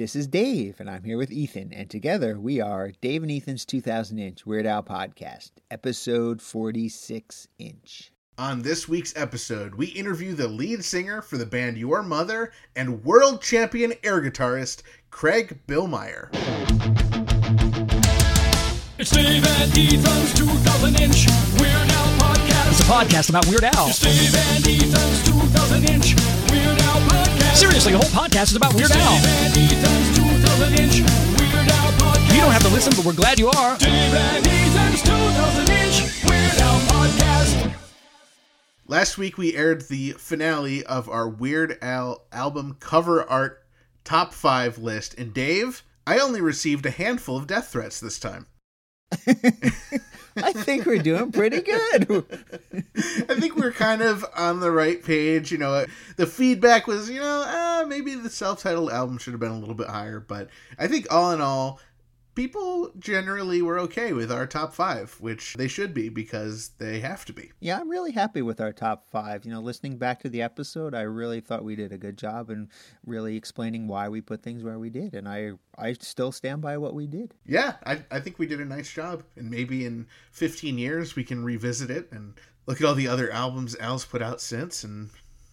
This is Dave, and I'm here with Ethan, and together we are Dave and Ethan's 2000 Inch Weird Al Podcast, episode 46 inch. On this week's episode, we interview the lead singer for the band Your Mother and world champion air guitarist Craig Billmeyer. It's Dave and Ethan's 2000 inch Weird Al podcast. It's a podcast about Weird Al. It's and Ethan's 2000 inch Weird Al podcast. Seriously, the whole podcast is about Weird It's Al. And Ethan's 2000 inch Weird Al podcast. You don't have to listen, but we're glad you are. Dave and Ethan's 2000 inch Weird Al podcast. Last week, we aired the finale of our Weird Al album cover art top five list, and Dave, I only received a handful of death threats this time. I think we're doing pretty good. I think we're kind of on the right page. You know, the feedback was, you know, uh, maybe the self-titled album should have been a little bit higher, but I think all in all, people generally were okay with our top five, which they should be because they have to be. yeah, I'm really happy with our top five. You know, listening back to the episode, I really thought we did a good job and really explaining why we put things where we did, and I I still stand by what we did. Yeah, I, I think we did a nice job, and maybe in 15 years we can revisit it and look at all the other albums Al's put out since, and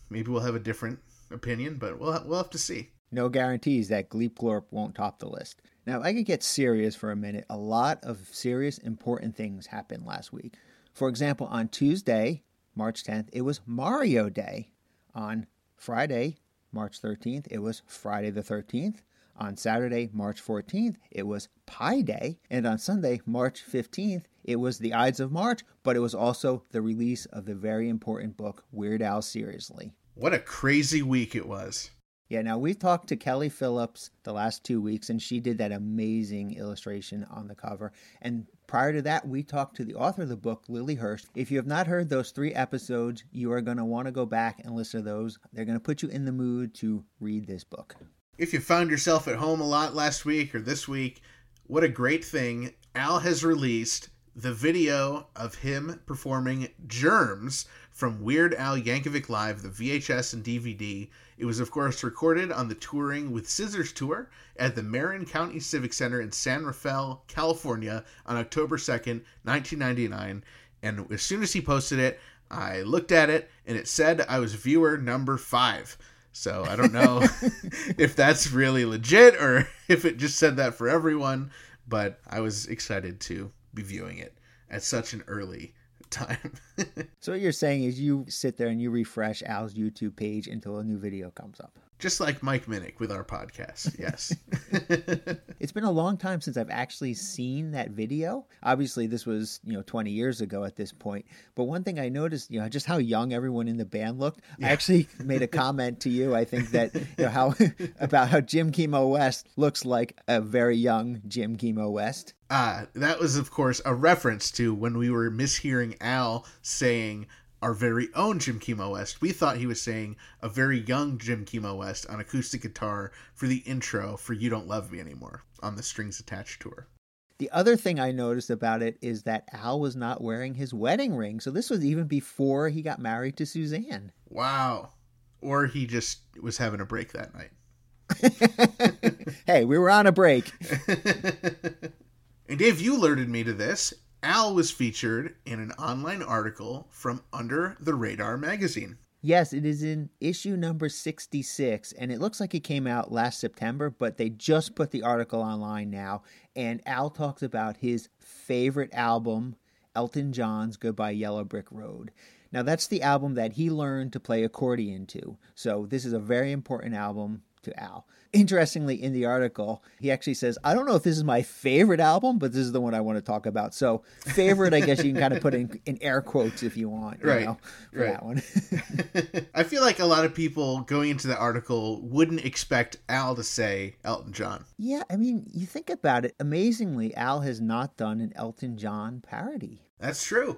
maybe we'll have a different opinion, but we'll we'll have to see. No guarantees that Gleep Glorp won't top the list. Now, if I could get serious for a minute. A lot of serious, important things happened last week. For example, on Tuesday, March 10th, it was Mario Day. On Friday, March 13th, it was Friday the 13th. On Saturday, March 14th, it was Pi Day. And on Sunday, March 15th, it was the Ides of March, but it was also the release of the very important book, Weird Al Seriously. What a crazy week it was. Yeah, now we've talked to Kelly Phillips the last two weeks, and she did that amazing illustration on the cover. And prior to that, we talked to the author of the book, Lily Hirsch. If you have not heard those three episodes, you are going to want to go back and listen to those. They're going to put you in the mood to read this book. If you found yourself at home a lot last week or this week, what a great thing. Al has released the video of him performing Germs from Weird Al Yankovic Live, the VHS and DVD. It was, of course, recorded on the Touring with Scissors tour at the Marin County Civic Center in San Rafael, California on October 2nd, 1999. And as soon as he posted it, I looked at it and it said I was viewer number five. So I don't know if that's really legit or if it just said that for everyone, but I was excited to be viewing it at such an early time. So, what you're saying is you sit there and you refresh Al's YouTube page until a new video comes up. Just like Mike Minnick with our podcast. Yes. It's been a long time since I've actually seen that video. Obviously, this was, you know, 20 years ago at this point. But one thing I noticed, you know, just how young everyone in the band looked. I actually made a comment to you. I think that, you know, how about how Jim Kimo West looks like a very young Jim Kimo West. Uh, that was, of course, a reference to when we were mishearing Al saying our very own Jim Kimo West. We thought he was saying a very young Jim Kimo West on acoustic guitar for the intro for You Don't Love Me Anymore on the Strings Attached tour. The other thing I noticed about it is that Al was not wearing his wedding ring. So this was even before he got married to Suzanne. Wow. Or he just was having a break that night. hey, we were on a break. And Dave, you alerted me to this. Al was featured in an online article from Under the Radar magazine. Yes, it is in issue number 66, and it looks like it came out last September, but they just put the article online now. And Al talks about his favorite album, Elton John's Goodbye Yellow Brick Road. Now, that's the album that he learned to play accordion to. So, this is a very important album to Al. Interestingly, in the article, he actually says, I don't know if this is my favorite album, but this is the one I want to talk about. So, favorite, I guess you can kind of put in, in air quotes if you want, you Right, know, for right. that one. I feel like a lot of people going into the article wouldn't expect Al to say Elton John. Yeah, I mean, you think about it. Amazingly, Al has not done an Elton John parody. That's true.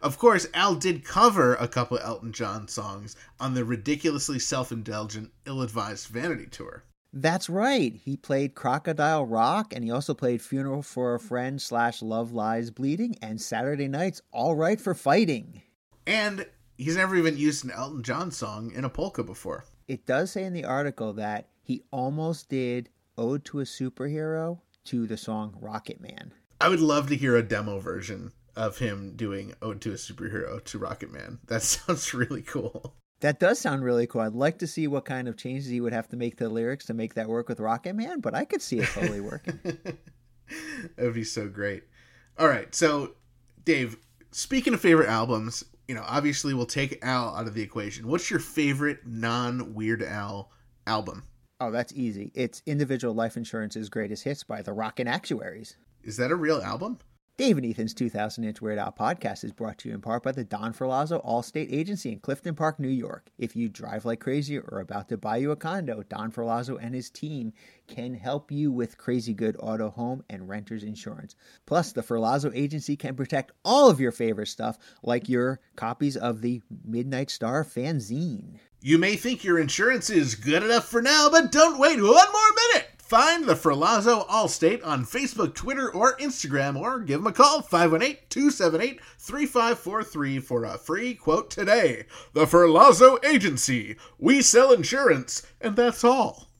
Of course, Al did cover a couple of Elton John songs on the ridiculously self indulgent, ill advised Vanity Tour. That's right. He played Crocodile Rock, and he also played Funeral for a Friend slash Love Lies Bleeding and Saturday Nights All Right for Fighting. And he's never even used an Elton John song in a polka before. It does say in the article that he almost did Ode to a Superhero to the song Rocket Man. I would love to hear a demo version of him doing Ode to a Superhero to Rocket Man. That sounds really cool. That does sound really cool. I'd like to see what kind of changes he would have to make to the lyrics to make that work with Rocket Man, but I could see it totally working. that would be so great. All right, so Dave, speaking of favorite albums, you know, obviously we'll take Al out of the equation. What's your favorite non Weird Al album? oh, that's easy. It's Individual Life Insurance's Greatest Hits by the Rockin' Actuaries. Is that a real album? Dave and Ethan's 2000 Inch Weird Al podcast is brought to you in part by the Don Ferlazzo Allstate Agency in Clifton Park, New York. If you drive like crazy or are about to buy you a condo, Don Ferlazzo and his team can help you with crazy good auto, home, and renter's insurance. Plus, the Ferlazzo Agency can protect all of your favorite stuff, like your copies of the Midnight Star fanzine. You may think your insurance is good enough for now, but don't wait one more minute. Find the Ferlazzo Allstate on Facebook, Twitter, or Instagram, or give them a call 518 278 3543 for a free quote today. The Ferlazzo Agency. We sell insurance, and that's all.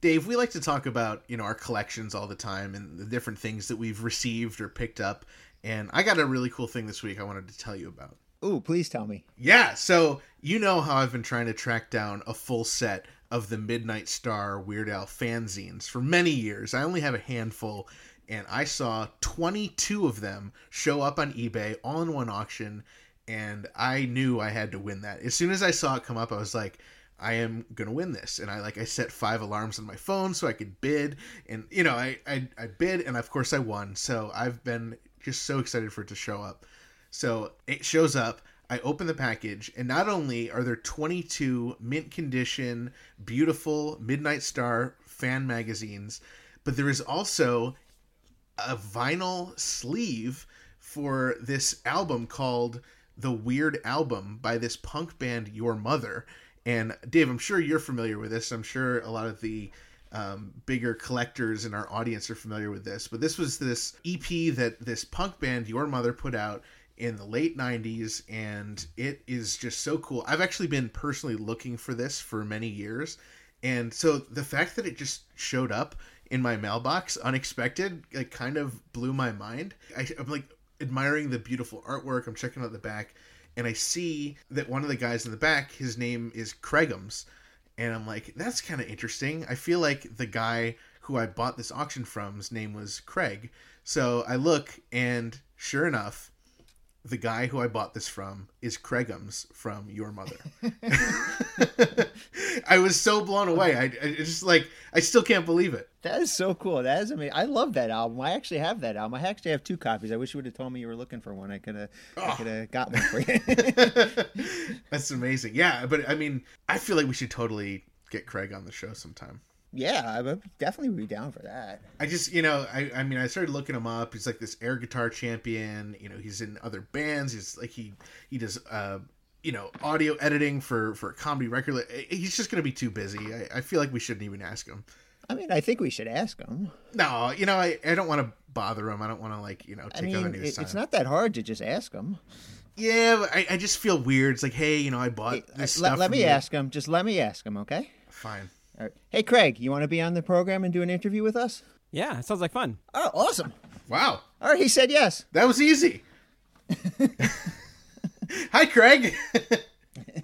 Dave, we like to talk about, you know, our collections all the time and the different things that we've received or picked up. And I got a really cool thing this week I wanted to tell you about. Ooh, please tell me. Yeah, so you know how I've been trying to track down a full set of the Midnight Star Weird Al fanzines for many years. I only have a handful, and I saw 22 of them show up on eBay all in one auction, and I knew I had to win that. As soon as I saw it come up, I was like, I am gonna win this, and I like I set five alarms on my phone so I could bid, and you know I I, I bid, and of course I won. So I've been just so excited for it to show up. So it shows up. I open the package, and not only are there 22 mint condition, beautiful Midnight Star fan magazines, but there is also a vinyl sleeve for this album called The Weird Album by this punk band Your Mother. And Dave, I'm sure you're familiar with this. I'm sure a lot of the um, bigger collectors in our audience are familiar with this. But this was this EP that this punk band Your Mother put out in the late 90s and it is just so cool. I've actually been personally looking for this for many years. And so the fact that it just showed up in my mailbox unexpected like kind of blew my mind. I, I'm like admiring the beautiful artwork. I'm checking out the back and I see that one of the guys in the back, his name is Craigums. And I'm like, that's kind of interesting. I feel like the guy who I bought this auction from's name was Craig. So I look and sure enough, the guy who I bought this from is Craigums from Your Mother. I was so blown away. I, I just like I still can't believe it. That is so cool. That is amazing. I love that album. I actually have that album. I actually have two copies. I wish you would have told me you were looking for one. I could have. I ah. could have got one for you. That's amazing. Yeah, but I mean, I feel like we should totally get Craig on the show sometime. Yeah, I would definitely be down for that. I just, you know, I, I mean, I started looking him up. He's like this air guitar champion. You know, he's in other bands. He's like he he does, uh, you know, audio editing for for a comedy record. He's just gonna be too busy. I, I feel like we shouldn't even ask him. I mean, I think we should ask him. No, you know, I, I don't want to bother him. I don't want to like you know I take other mean, news it, time. it's not that hard to just ask him. Yeah, but I, I just feel weird. It's like, hey, you know, I bought this let stuff. let me you. ask him. Just let me ask him, okay? Fine. All right. Hey, Craig, you want to be on the program and do an interview with us? Yeah, it sounds like fun. Oh, awesome. Wow, All right, he said yes. that was easy. Hi, Craig.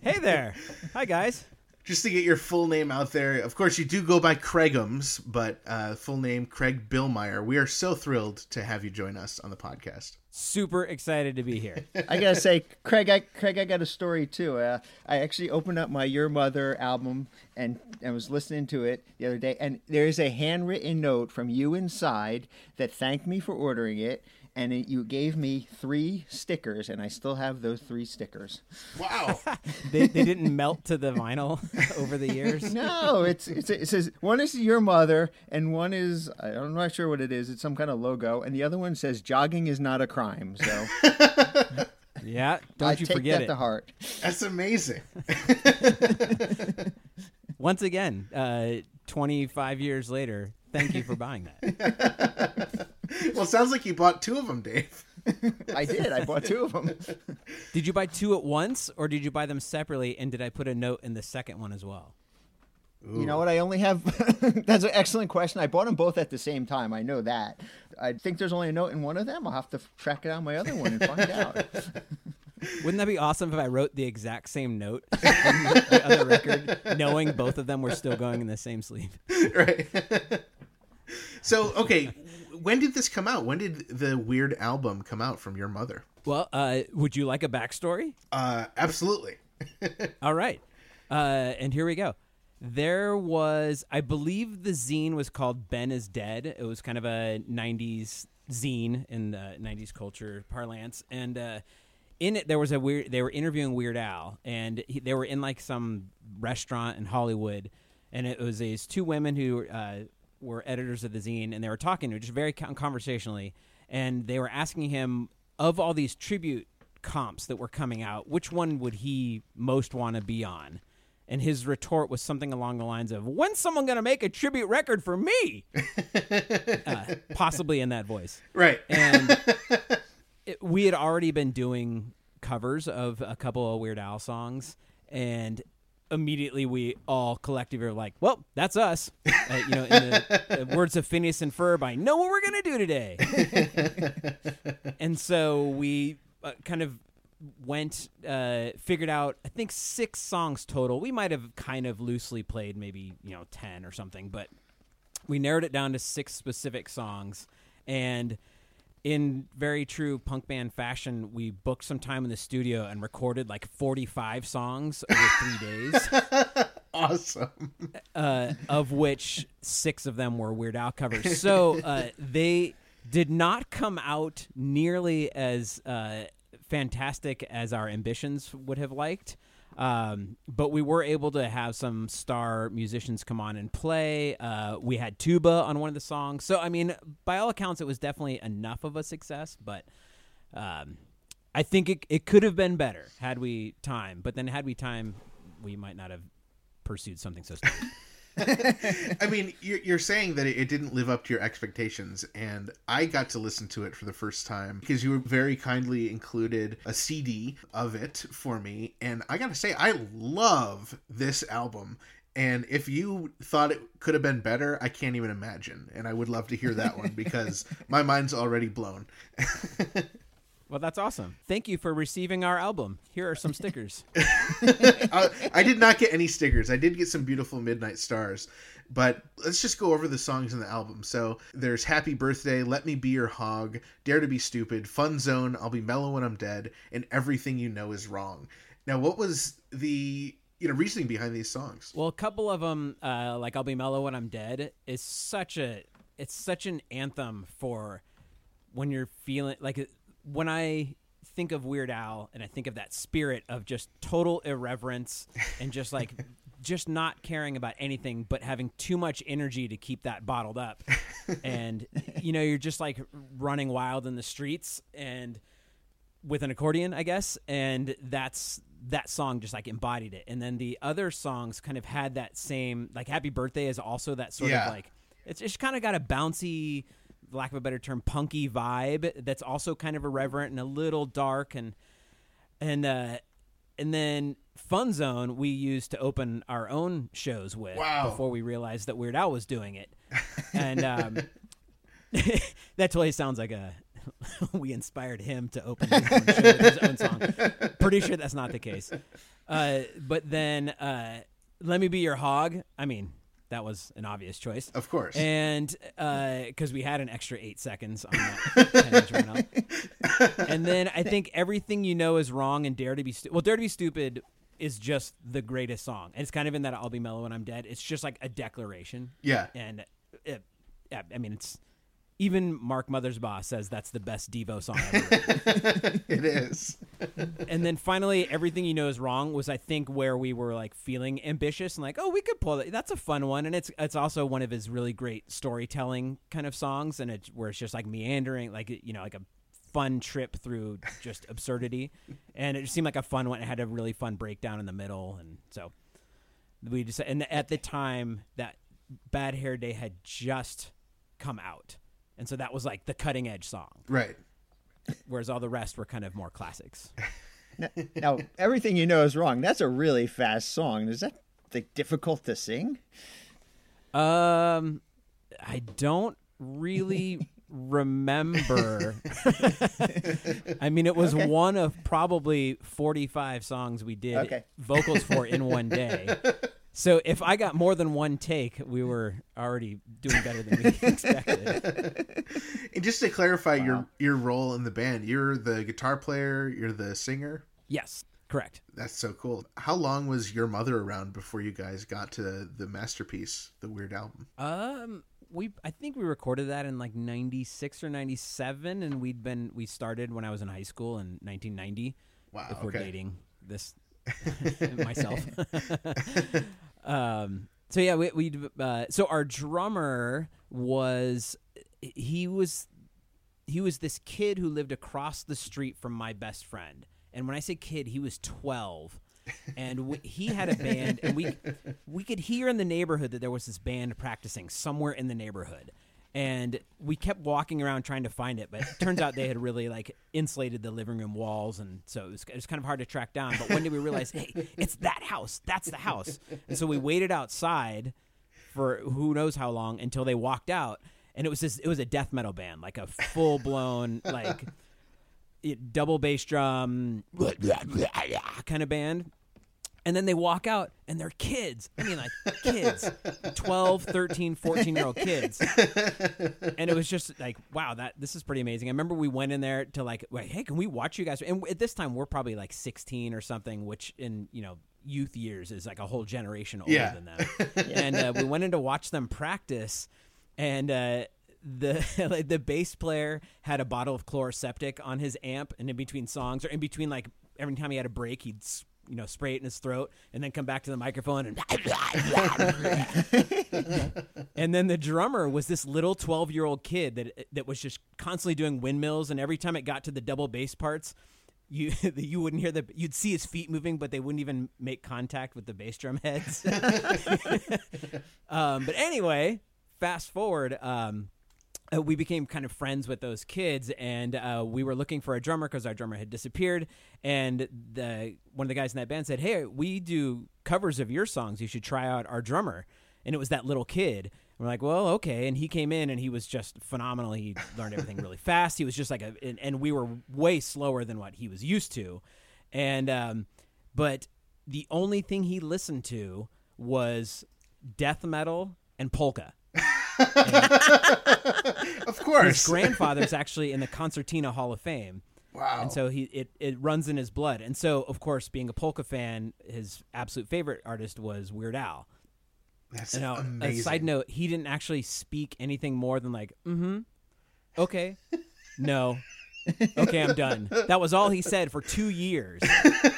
Hey there. Hi, guys. Just to get your full name out there, of course, you do go by Craigums, but uh, full name Craig Billmeyer. We are so thrilled to have you join us on the podcast. Super excited to be here. I gotta say, Craig, I, Craig, I got a story too. Uh, I actually opened up my Your Mother album and I was listening to it the other day, and there's a handwritten note from you inside that thanked me for ordering it, and it, you gave me three stickers, and I still have those three stickers. Wow. They, they didn't melt to the vinyl over the years. No, it's, it's it says one is Your Mother, and one is I'm not sure what it is. It's some kind of logo, and the other one says jogging is not a crime. So Yeah, don't I you take forget that it. to heart. That's amazing. Once again, uh, 25 years later, thank you for buying that. Well, it sounds like you bought two of them, Dave. I did. I bought two of them. Did you buy two at once, or did you buy them separately? And did I put a note in the second one as well? You know what? I only have. that's an excellent question. I bought them both at the same time. I know that. I think there's only a note in one of them. I'll have to track it on my other one and find out. Wouldn't that be awesome if I wrote the exact same note on the other record, knowing both of them were still going in the same sleeve? right. So, okay, when did this come out? When did the Weird album come out from your mother? Well, uh, would you like a backstory? Uh, absolutely. All right. Uh, and here we go. There was, I believe the zine was called Ben is Dead. It was kind of a 90s zine in the 90s culture parlance. And uh, in it, there was a weird, they were interviewing Weird Al, and he, they were in like some restaurant in Hollywood. And it was these two women who uh, were editors of the zine, and they were talking to him just very conversationally. And they were asking him, of all these tribute comps that were coming out, which one would he most want to be on? And his retort was something along the lines of, "When's someone going to make a tribute record for me?" uh, possibly in that voice. Right. And it, we had already been doing covers of a couple of Weird Al songs, and immediately we all collectively are like, "Well, that's us." Uh, you know, in the uh, words of Phineas and Ferb, "I know what we're going to do today." and so we uh, kind of went uh figured out i think six songs total we might have kind of loosely played maybe you know 10 or something but we narrowed it down to six specific songs and in very true punk band fashion we booked some time in the studio and recorded like 45 songs over three days awesome. uh, of which six of them were Weird Al covers. So uh, they did not come out nearly as uh, fantastic as our ambitions would have liked. Um, but we were able to have some star musicians come on and play. Uh, we had tuba on one of the songs. So, I mean, by all accounts, it was definitely enough of a success. But um, I think it, it could have been better had we time. But then, had we time, we might not have pursued something so stupid. I mean, you're, you're saying that it didn't live up to your expectations, and I got to listen to it for the first time because you were very kindly included a CD of it for me, and I gotta say, I love this album. And if you thought it could have been better, I can't even imagine. And I would love to hear that one because my mind's already blown. Well, that's awesome. Thank you for receiving our album. Here are some stickers. I, I did not get any stickers. I did get some beautiful Midnight Stars. But let's just go over the songs in the album. So there's Happy Birthday, Let Me Be Your Hog, Dare to Be Stupid, Fun Zone, I'll Be Mellow When I'm Dead, and Everything You Know Is Wrong. Now, what was the you know reasoning behind these songs? Well, a couple of them, uh, like "I'll Be Mellow When I'm Dead," is such a it's such an anthem for when you're feeling like when I think of Weird Al and I think of that spirit of just total irreverence and just like just not caring about anything but having too much energy to keep that bottled up and you know you're just like running wild in the streets and with an accordion I guess and that's that song just like embodied it and then the other songs kind of had that same like Happy Birthday is also that sort Yeah. of like it's just kind of got a bouncy lack of a better term punky vibe that's also kind of irreverent and a little dark and and uh and then Fun Zone we used to open our own shows with Wow. before we realized that Weird Al was doing it. And um that totally sounds like a we inspired him to open his own show with his own song. Pretty sure that's not the case. Uh, but then uh, Let Me Be Your Hog. I mean, that was an obvious choice. Of course. And uh, because we had an extra eight seconds on that 10 inch. And then I think Everything You Know Is Wrong and Dare to Be Stupid. Well, Dare to Be Stupid is just the greatest song. And it's kind of in that I'll Be Mellow When I'm Dead. It's just like a declaration. yeah. And it, I mean, it's even Mark Mothersbaugh says that's the best Devo song ever. It is. and then finally, everything you know is wrong was I think where we were like feeling ambitious and like, oh, we could pull that. That's a fun one, and it's it's also one of his really great storytelling kind of songs, and it's where it's just like meandering, like you know, like a fun trip through just absurdity, and it just seemed like a fun one. It had a really fun breakdown in the middle, and so we just and at the time that Bad Hair Day had just come out. And so that was like the cutting edge song, Right. whereas all the rest were kind of more classics. Now, everything you know is wrong. That's a really fast song. Is that like difficult to sing? Um, I don't really remember. I mean, it was Okay. one of probably 45 songs we did Okay. vocals for in one day. So if I got more than one take, we were already doing better than we expected. And just to clarify your your role in the band, you're the guitar player, you're the singer. Yes, correct. That's so cool. How long was your mother around before you guys got to the masterpiece, the Weird album? Um, we I think we recorded that in like '96 or '97, and we'd been we started when I was in high school in 1990. Wow, if we're okay. dating this myself. um. So yeah, we we uh, so our drummer was he was he was this kid who lived across the street from my best friend. And when I say kid, he was 12. And we, he had a band, and we we could hear in the neighborhood that there was this band practicing somewhere in the neighborhood. And we kept walking around trying to find it, but it turns out they had really like insulated the living room walls, and so it was, it was kind of hard to track down. But one day we realized, hey, it's that house. That's the house. And so we waited outside for who knows how long until they walked out and it was this it was a death metal band like a full blown like it, double bass drum kind of band and then they walk out and they're kids. I mean like kids. 12 13 14 year old kids. And it was just like wow that this is pretty amazing. I remember we went in there to like hey can we watch you guys? And at this time we're probably like 16 or something which in you know youth years is like a whole generation older Yeah. than them. And uh, we went in to watch them practice and uh the like the bass player had a bottle of Chloraseptic on his amp and in between songs or in between like every time he had a break he'd you know spray it in his throat and then come back to the microphone and and then the drummer was this little 12 year old kid that that was just constantly doing windmills. And every time it got to the double bass parts you you wouldn't hear the you'd see his feet moving but they wouldn't even make contact with the bass drum heads. Um, but anyway fast forward um, uh, we became kind of friends with those kids and uh, we were looking for a drummer because our drummer had disappeared and the one of the guys in that band said hey we do covers of your songs. You should try out our drummer. And it was that little kid. And we're like well okay. And he came in and he was just phenomenal. He learned everything really fast. He was just like a and, and we were way slower than what he was used to. And um, but the only thing he listened to was death metal and polka Of course. his grandfather's actually in the Concertina Hall of Fame. wow. And so he it, it runs in his blood. And so of course being a polka fan, his absolute favorite artist was Weird Al. That's And now, amazing. a side note, he didn't actually speak anything more than like, mm-hmm. Okay. No. Okay, I'm done. That was all he said for two years.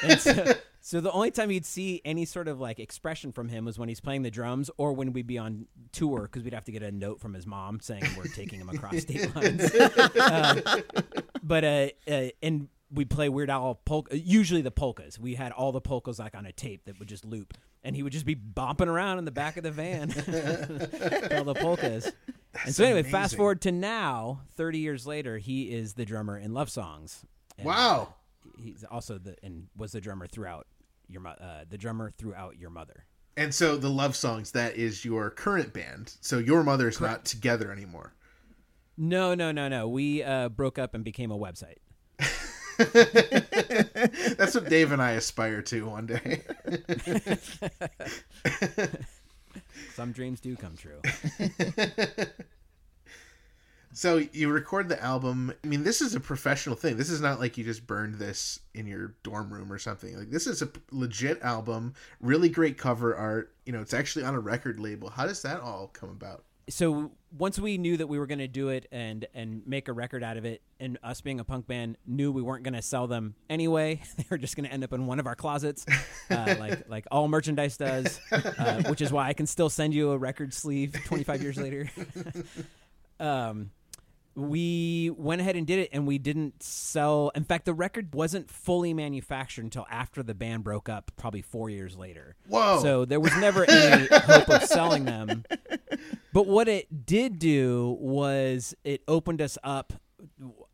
And so, so the only time you'd see any sort of like expression from him was when he's playing the drums or when we'd be on tour because we'd have to get a note from his mom saying we're taking him across state lines. Uh, but uh, uh, and we play Weird Al polka. Usually the polkas. We had all the polkas like on a tape that would just loop, and he would just be bopping around in the back of the van, all the polkas. and so anyway, fast forward to now, thirty years later, he is the drummer in Love Songs. And wow. He's also the and was the drummer throughout your uh, the drummer throughout your mother. And so the love songs that is your current band. So your mother's not together anymore. No, no, no, no. We uh, broke up and became a website. That's what Dave and I aspire to one day. Some dreams do come true. So you record the album. I mean, this is a professional thing. This is not like you just burned this in your dorm room or something. Like this is a legit album. Really great cover art. You know, it's actually on a record label. How does that all come about? so once we knew that we were going to do it and and make a record out of it and us being a punk band knew we weren't going to sell them anyway they were just going to end up in one of our closets uh, like like all merchandise does uh, which is why i can still send you a record sleeve 25 years later um we went ahead and did it and we didn't sell in fact the record wasn't fully manufactured until after the band broke up probably four years later Whoa. so there was never any hope of selling them but what it did do was it opened us up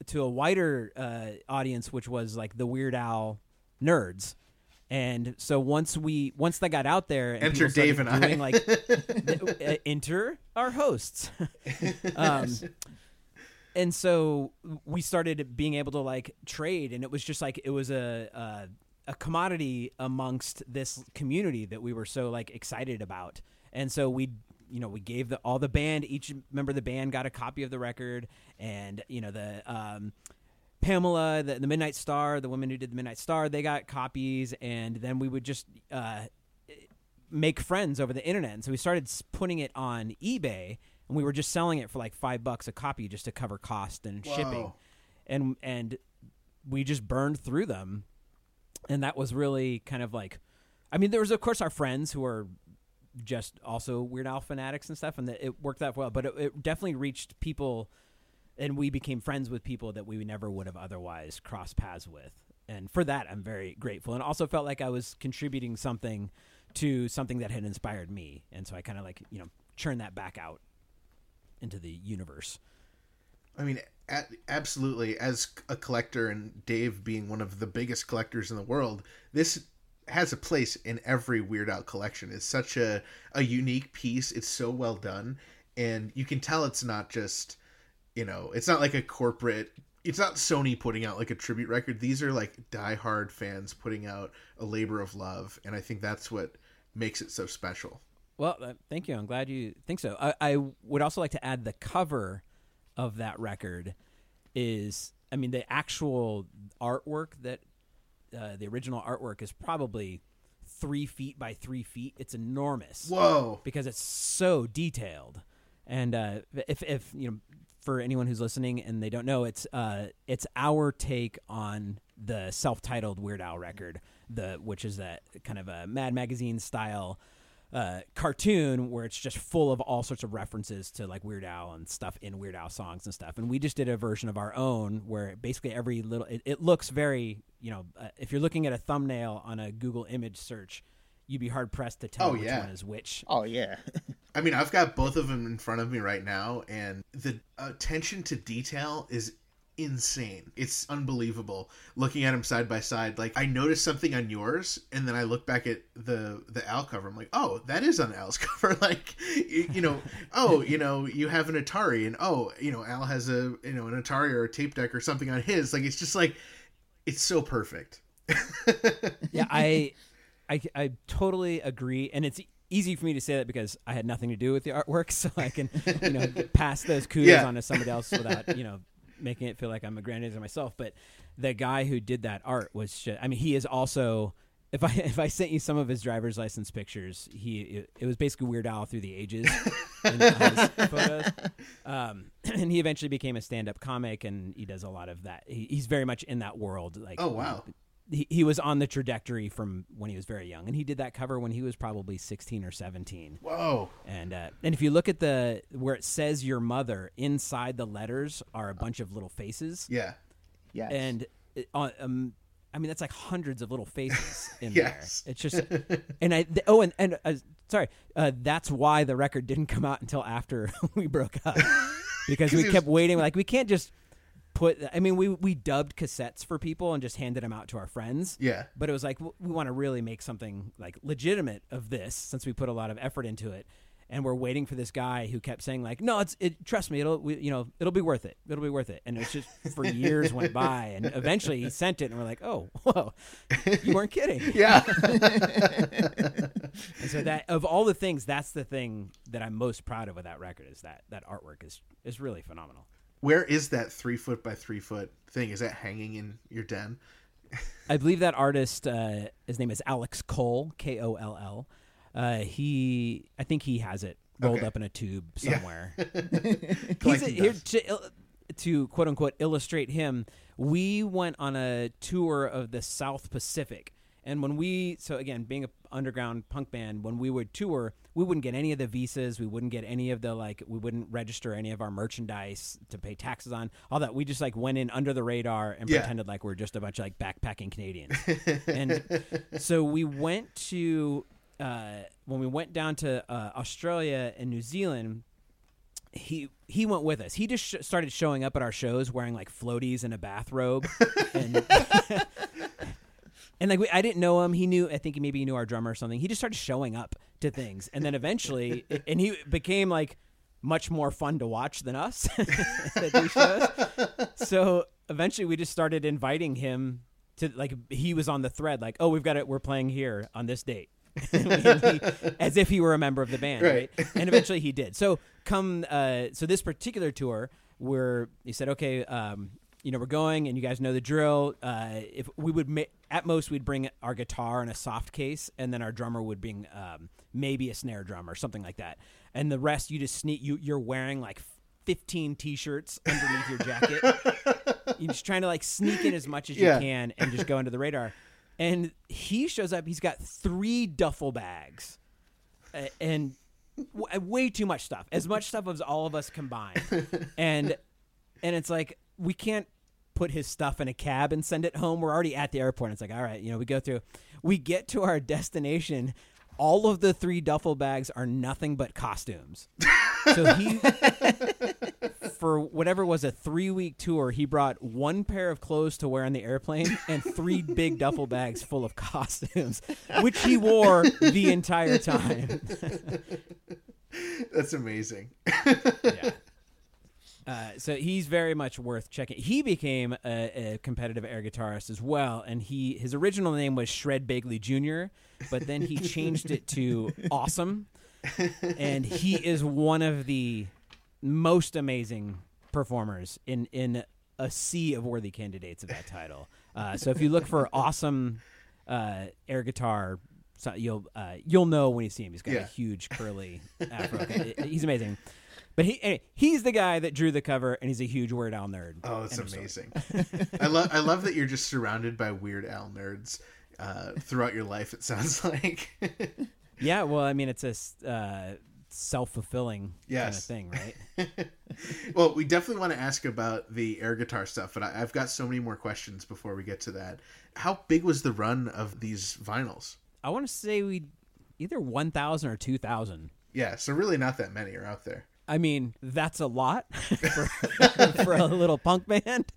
to a wider uh, audience which was like the weird al nerds And so once we once that got out there, and Enter Dave and I. like uh, enter our hosts. um, and so we started being able to like trade, and it was just like it was a. a a commodity amongst this community that we were so like excited about and so we you know we gave the all the band each member of the band got a copy of the record and you know the um Pamela, the, the Midnight Star, the woman who did the Midnight Star, they got copies, and then we would just uh, make friends over the internet. And so we started putting it on eBay, and we were just selling it for like five bucks a copy just to cover cost and shipping. And and we just burned through them, and that was really kind of like, I mean, there was of course our friends who are just also Weird Al fanatics and stuff, and that it worked out well. But it, it definitely reached people, and we became friends with people that we never would have otherwise crossed paths with. And for that, I'm very grateful, and also felt like I was contributing something to something that had inspired me, and so I kind of like you know churn that back out into the universe. I mean, absolutely. As a collector, and Dave being one of the biggest collectors in the world, this has a place in every Weird Al collection. It's such a a unique piece. It's so well done, and you can tell it's not just, you know, it's not like a corporate. It's not Sony putting out like a tribute record. These are like diehard fans putting out a labor of love, and I think that's what makes it so special. Well, uh, thank you. I'm glad you think so. I, I would also like to add the cover of that record is, I mean, the actual artwork that uh, the original artwork is probably three feet by three feet. It's enormous Whoa! because it's so detailed. And uh, if if you know, for anyone who's listening and they don't know, it's uh, it's our take on the self-titled Weird Al record, the which is that kind of a Mad Magazine style uh, cartoon where it's just full of all sorts of references to like Weird Al and stuff in Weird Al songs and stuff. And we just did a version of our own where basically every little it, it looks very you know uh, if you're looking at a thumbnail on a Google image search. You'd be hard pressed to tell Oh, which yeah. one is which. Oh yeah. I mean, I've got both of them in front of me right now, and the attention to detail is insane. It's unbelievable looking at them side by side. Like I noticed something on yours, and then I look back at the the Al cover. I'm like, oh, that is on Al's cover. like, you, you know, oh, you know, you have an Atari, and oh, you know, Al has a you know an Atari or a tape deck or something on his. Like, it's just like, it's so perfect. yeah, I, I, I totally agree, and it's easy for me to say that because I had nothing to do with the artwork, so I can, you know, pass those kudos Yeah. on to somebody else without, you know, making it feel like I'm a aggrandizing myself. But the guy who did that art was, just, I mean, he is also. If I if I sent you some of his driver's license pictures, he it, it was basically Weird Al through the ages in his photos. Um, and he eventually became a stand-up comic, and he does a lot of that. He, he's very much in that world. Like, Oh wow. He, he was on the trajectory from when he was very young, and he did that cover when he was probably sixteen or seventeen. Whoa. And uh, and if you look at the where it says your mother, inside the letters are a bunch of little faces, Yeah. Yes. and it, uh, um, I mean that's like hundreds of little faces in Yes. there. It's just, and I th- oh and and uh, sorry, uh, that's why the record didn't come out until after we broke up because we it was- kept waiting. Like we can't just put. I mean, we we dubbed cassettes for people and just handed them out to our friends. Yeah. But it was like we want to really make something like legitimate of this since we put a lot of effort into it, and we're waiting for this guy who kept saying like, "No, it's it. Trust me, it'll we, you know it'll be worth it. It'll be worth it." And it's just for years went by, and eventually he sent it, and we're like, "Oh, whoa, you weren't kidding." Yeah. And so that of all the things, that's the thing that I'm most proud of with that record is that that artwork is is really phenomenal. Where is that three foot by three foot thing? Is that hanging in your den? I believe that artist, uh, his name is Alex Koll, K O L L. Uh, he, I think he has it rolled Okay. up in a tube Yeah. somewhere. He's Collecting here to, to quote unquote illustrate him. We went on a tour of the South Pacific, and when we, so again, being an underground punk band, when we would tour, we wouldn't get any of the visas, we wouldn't get any of the like, we wouldn't register any of our merchandise to pay taxes on, all that. We just like went in under the radar and Yeah. pretended like we're just a bunch of like backpacking Canadians. and so we went to uh, when we went down to uh, Australia and New Zealand. He he went with us. He just sh- started showing up at our shows wearing like floaties and a bathrobe, and and like we, I didn't know him. He knew. I think maybe he knew our drummer or something. He just started showing up to things, and then eventually, and he became like much more fun to watch than us at these shows. So eventually, we just started inviting him to like he was on the thread, like, oh, we've got it. We're playing here on this date. He- as if he were a member of the band, Right. right? And eventually he did. So come, uh, so this particular tour, where he said, okay, um, you know, we're going, and you guys know the drill. Uh, if we would, ma- at most, we'd bring our guitar in a soft case, and then our drummer would bring um, maybe a snare drum or something like that, and the rest you just sneak. You you're wearing like. 15 t-shirts underneath your jacket. You're just trying to like sneak in as much as Yeah. you can and just go under the radar. And he shows up, he's got three duffel bags uh, and w- uh, way too much stuff. As much stuff as all of us combined. And and it's like we can't put his stuff in a cab and send it home. We're already at the airport. It's like, all right, you know, we go through. We get to our destination. All of the three duffel bags are nothing but costumes. So he for whatever was a three week tour, he brought one pair of clothes to wear on the airplane and three big duffel bags full of costumes, which he wore the entire time. That's amazing. yeah. Uh, so he's very much worth checking. He became a, a competitive air guitarist as well, and he his original name was Shred Bagley Jr., but then he changed it to Awesome, and he is one of the most amazing performers in in a sea of worthy candidates of that title. Uh, so if you look for Awesome uh, air guitar. So you'll uh, you'll know when you see him. He's got Yeah. a huge curly afro. He's amazing. But he anyway, he's the guy that drew the cover, and he's a huge Weird Al nerd. Oh, it's End of story. amazing. I love I love that you're just surrounded by Weird Al nerds uh, throughout your life. It sounds like. Yeah, well, I mean, it's a uh, self fulfilling kind of Yes. thing, right? well, we definitely want to ask about the air guitar stuff, but I, I've got so many more questions before we get to that. How big was the run of these vinyls? I want to say we either one thousand or two thousand. Yeah, so really not that many are out there. I mean, that's a lot for, for a little punk band.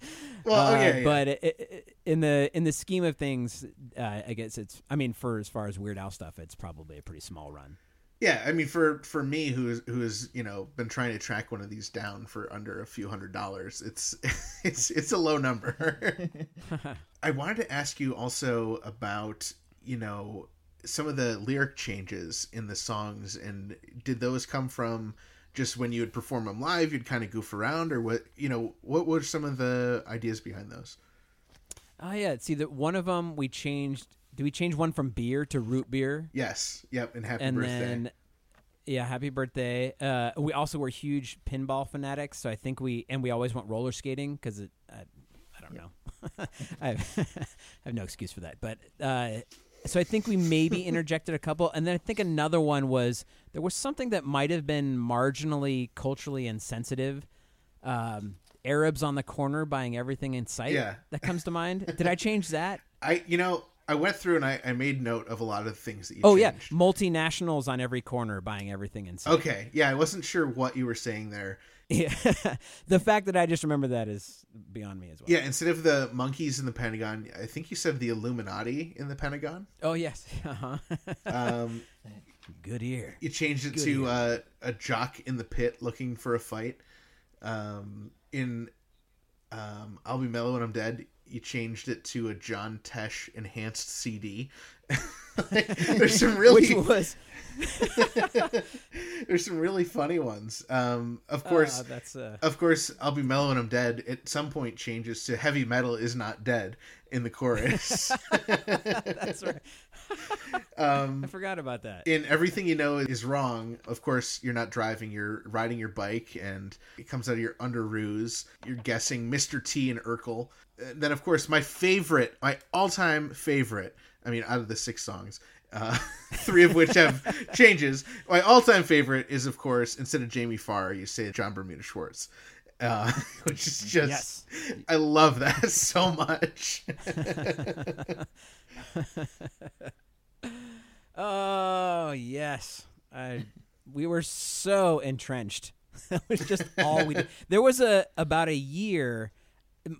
Well, Uh, yeah. but it, it, in the in the scheme of things, uh, I guess it's. I mean, for as far as Weird Al stuff, it's probably a pretty small run. Yeah, I mean, for for me, who is who has you know been trying to track one of these down for under a few hundred dollars, it's it's it's a low number. I wanted to ask you also about you know some of the lyric changes in the songs, and did those come from just when you would perform them live, you'd kind of goof around, or what? You know, what were some of the ideas behind those? Oh yeah, see that one of them we changed. Did we change one from beer to root beer? Yes, yep, and happy and birthday. then yeah happy birthday uh, we also were huge pinball fanatics so i think we and we always went roller skating because it I, I don't know I, have, I have no excuse for that but uh, so i think we maybe interjected a couple and then i think another one was there was something that might have been marginally culturally insensitive um, arabs on the corner buying everything in sight Yeah. that comes to mind did i change that I, you know, I went through and I, I made note of a lot of things that you. oh yeah multinationals on every corner buying everything in sight Okay, yeah, I wasn't sure what you were saying there. Yeah, the fact that I just remember that is beyond me as well. Yeah, instead of the monkeys in the Pentagon, I think you said the Illuminati in the Pentagon. Oh yes. Uh-huh. Um, Good ear. you changed it Good to uh, a jock in the pit looking for a fight. Um, in um, I'll be mellow when I'm dead. You changed it to a John Tesh enhanced CD. there's some really Which was there's some really funny ones. Um, of course, uh, uh, of course, I'll be mellow when I'm dead. At some point, changes to heavy metal is not dead in the chorus. that's right. um, I forgot about that. in everything you know is wrong. Of course, you're not driving; you're riding your bike, and it comes out of your underoos. You're guessing Mr. T and Urkel. Uh, then, of course, my favorite, my all-time favorite. I mean, out of the six songs, uh, three of which have changes. My all-time favorite is, of course, instead of Jamie Farr, you say Jon Bermuda Schwartz. Uh, which is just, Yes. I love that so much. Oh yes, I, we were so entrenched. that was just all we did. There was a about a year.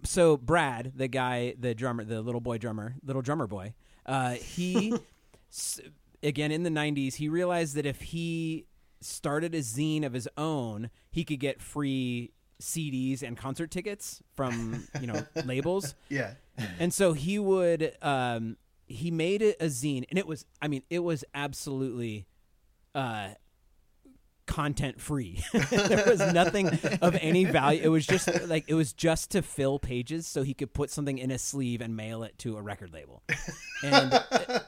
So Brad, the guy, the drummer, the little boy drummer, little drummer boy, Uh, he, s- again, in the 90s, he realized that if he started a zine of his own, he could get free CDs and concert tickets from, you know, labels. Yeah. And so he would, um, he made it a zine, and it was, I mean, it was absolutely uh, content free. there was nothing of any value. It was just like it was just to fill pages so he could put something in a sleeve and mail it to a record label. And uh,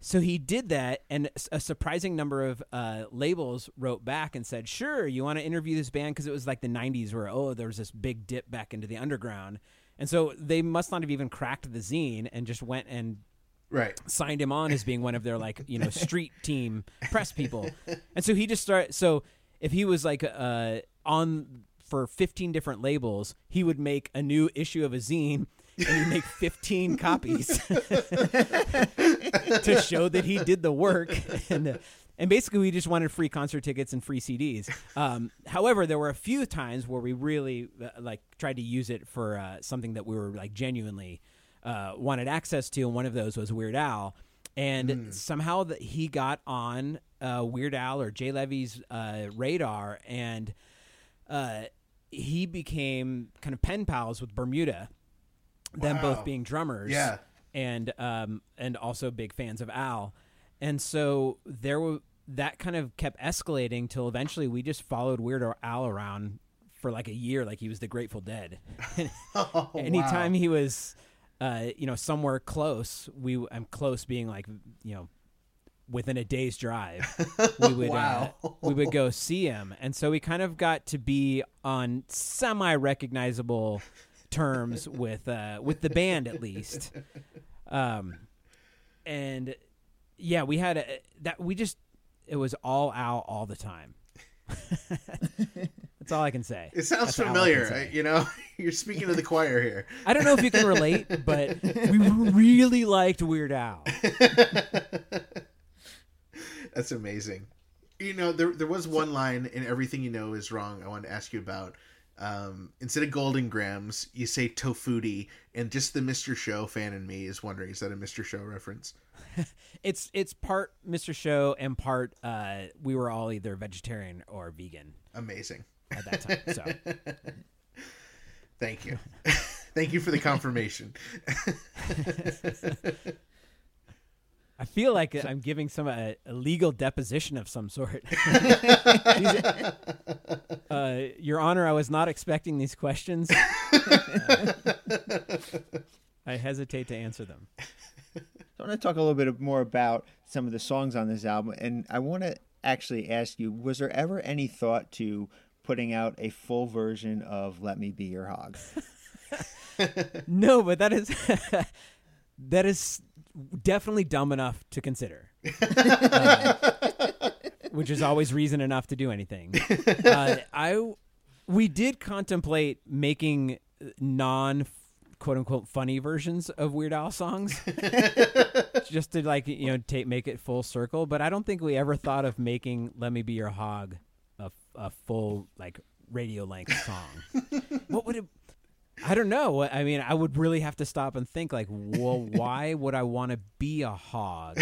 so he did that, and a surprising number of uh, labels wrote back and said, "Sure, you want to interview this band?" Because it was like the '90s, where oh, there was this big dip back into the underground, and so they must not have even cracked the zine and just went and Right. signed him on as being one of their like you know street team press people and so he just started so if he was like uh on for 15 different labels he would make a new issue of a zine and he'd make 15 copies to show that he did the work and uh, and basically we just wanted free concert tickets and free CDs. Um, however, there were a few times where we really uh, like tried to use it for uh, something that we were like genuinely uh, wanted access to, and one of those was Weird Al. And somehow that he got on uh, Weird Al or Jay Levey's uh, radar, and uh, he became kind of pen pals with Bermuda. Them Wow. both being drummers, Yeah. and um, and also big fans of Al, and so there were that kind of kept escalating till eventually we just followed Weird Al around for like a year, like he was the Grateful Dead. Oh, Anytime wow. he was, uh, you know, somewhere close, we I'm close being like, you know, within a day's drive, we would Wow. uh, we would go see him, and so we kind of got to be on semi recognizable terms with uh, with the band at least. Um, and yeah, we had a, that. We just it was all out all the time. That's all I can say. It sounds That's familiar. You know, you're speaking to the choir here. I don't know if you can relate, but we really liked Weird Al. That's amazing. You know, there there was one line in Everything You Know Is Wrong I wanted to ask you about. Um, instead of Golden Grahams, you say Tofuti, and just the Mr. Show fan in me is wondering, is that a Mr. Show reference? It's it's part Mr. Show and part uh, we were all either vegetarian or vegan Amazing. At that time. So Thank you. Thank you for the confirmation. I feel like I'm giving some a, a legal deposition of some sort. Uh, Your Honor, I was not expecting these questions. Uh, I hesitate to answer them. I want to talk a little bit more about some of the songs on this album, and I want to actually ask you: Was there ever any thought to putting out a full version of "Let Me Be Your Hog"? No, but that is that is definitely dumb enough to consider, Uh, which is always reason enough to do anything. Uh, I we did contemplate making non quote unquote funny versions of Weird Al songs, just to like you know take make it full circle. But I don't think we ever thought of making "Let Me Be Your Hog" a, full like radio length song. what would it? I don't know. I mean, I would really have to stop and think, like, well, why would I want to be a hog?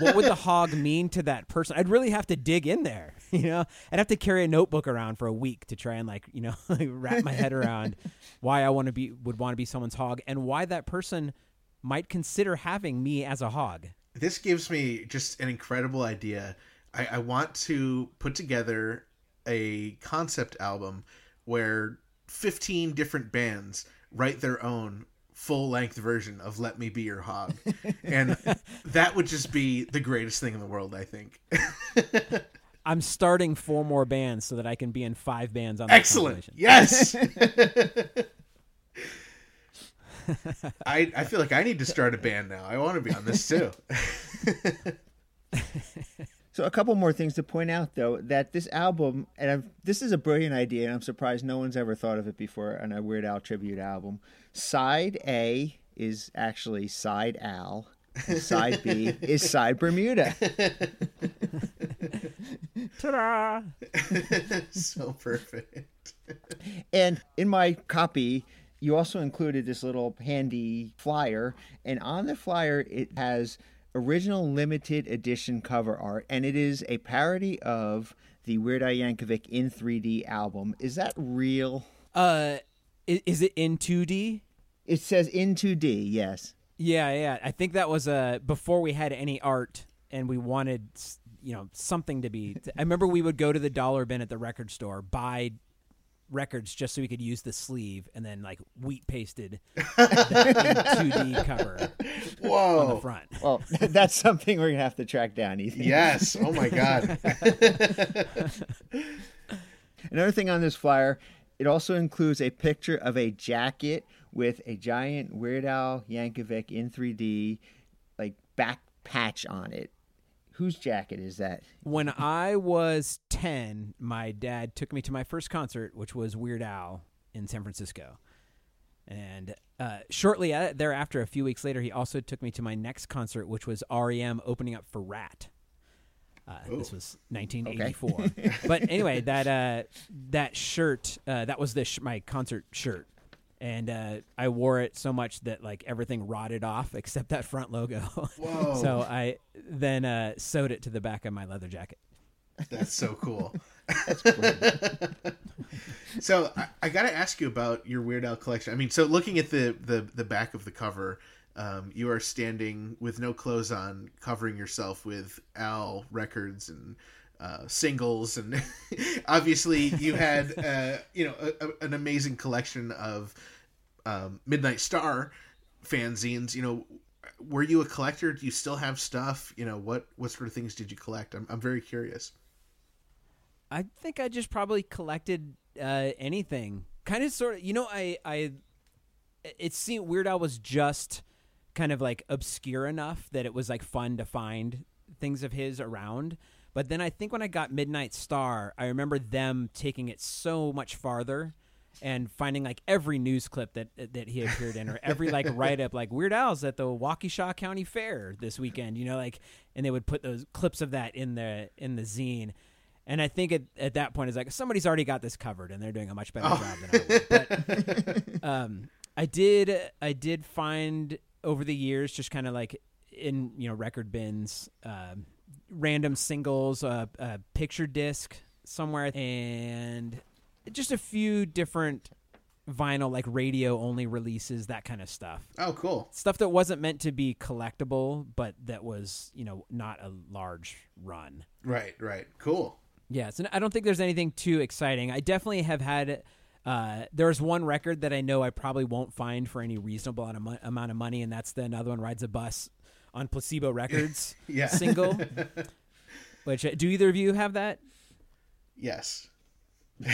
what would the hog mean to that person? I'd really have to dig in there. You know, I'd have to carry a notebook around for a week to try and like, you know, wrap my head around why I want to be would want to be someone's hog and why that person might consider having me as a hog. this gives me just an incredible idea. I, I want to put together a concept album where 15 different bands write their own full length version of Let Me Be Your Hog. And that would just be the greatest thing in the world, I think. I'm starting four more bands so that I can be in five bands on Excellent. Yes. I, I feel like I need to start a band now. I want to be on this too. So a couple more things to point out, though, that this album, and I've, this is a brilliant idea, and I'm surprised no one's ever thought of it before on a Weird Al tribute album. Side A is actually Side Al, and Side B is Side Bermuda. Ta-da! so perfect. And in my copy, you also included this little handy flyer, and on the flyer it has original limited edition cover art, and it is a parody of the Weird Al Yankovic in 3D album. Is that real? Uh, is, is it in 2D? It says in 2D, yes. Yeah, yeah. I think that was uh before we had any art, and we wanted you know something to be. I remember we would go to the dollar bin at the record store, buy records just so we could use the sleeve, and then like wheat pasted the 2D cover Whoa. on the front. Well, that's something we're gonna have to track down, Ethan. Yes. Oh my God. Another thing on this flyer, it also includes a picture of a jacket with a giant Weird Al Yankovic in 3D, like back patch on it. Whose jacket is that? When I was 10, my dad took me to my first concert, which was Weird Al in San Francisco. And uh, shortly thereafter, a few weeks later, he also took me to my next concert, which was REM opening up for Ratt. Uh, this was 1984. but anyway, that uh, that shirt, uh, that was the sh- my concert shirt. And uh, I wore it so much that like everything rotted off except that front logo. Whoa. so I then uh, sewed it to the back of my leather jacket. That's so cool. so I, I got to ask you about your Weird Al collection. I mean, so looking at the the, the back of the cover, um, you are standing with no clothes on, covering yourself with Al records and uh, singles, and obviously you had uh, you know a, a- an amazing collection of um, Midnight Star fanzines. You know, were you a collector? Do you still have stuff? You know, what what sort of things did you collect? I'm I'm very curious. I think I just probably collected uh, anything. Kind of, sort of. You know, I, I, it seemed Weird i was just kind of like obscure enough that it was like fun to find things of his around. But then I think when I got Midnight Star, I remember them taking it so much farther and finding like every news clip that that he appeared in or every like write up like Weird Al's at the Waukesha County Fair this weekend, you know, like and they would put those clips of that in the in the zine. And I think at, at that point it's like somebody's already got this covered and they're doing a much better job than I would. But um, I did I did find over the years just kind of like in you know record bins um, random singles uh, a picture disc somewhere and just a few different vinyl like radio only releases that kind of stuff Oh, cool. stuff that wasn't meant to be collectible but that was you know not a large run Right, right. Cool. Yes, and I don't think there's anything too exciting. I definitely have had. Uh, there's one record that I know I probably won't find for any reasonable amount of amount of money, and that's the another one rides a bus on Placebo Records Yeah. single. Which uh, do either of you have that? Yes.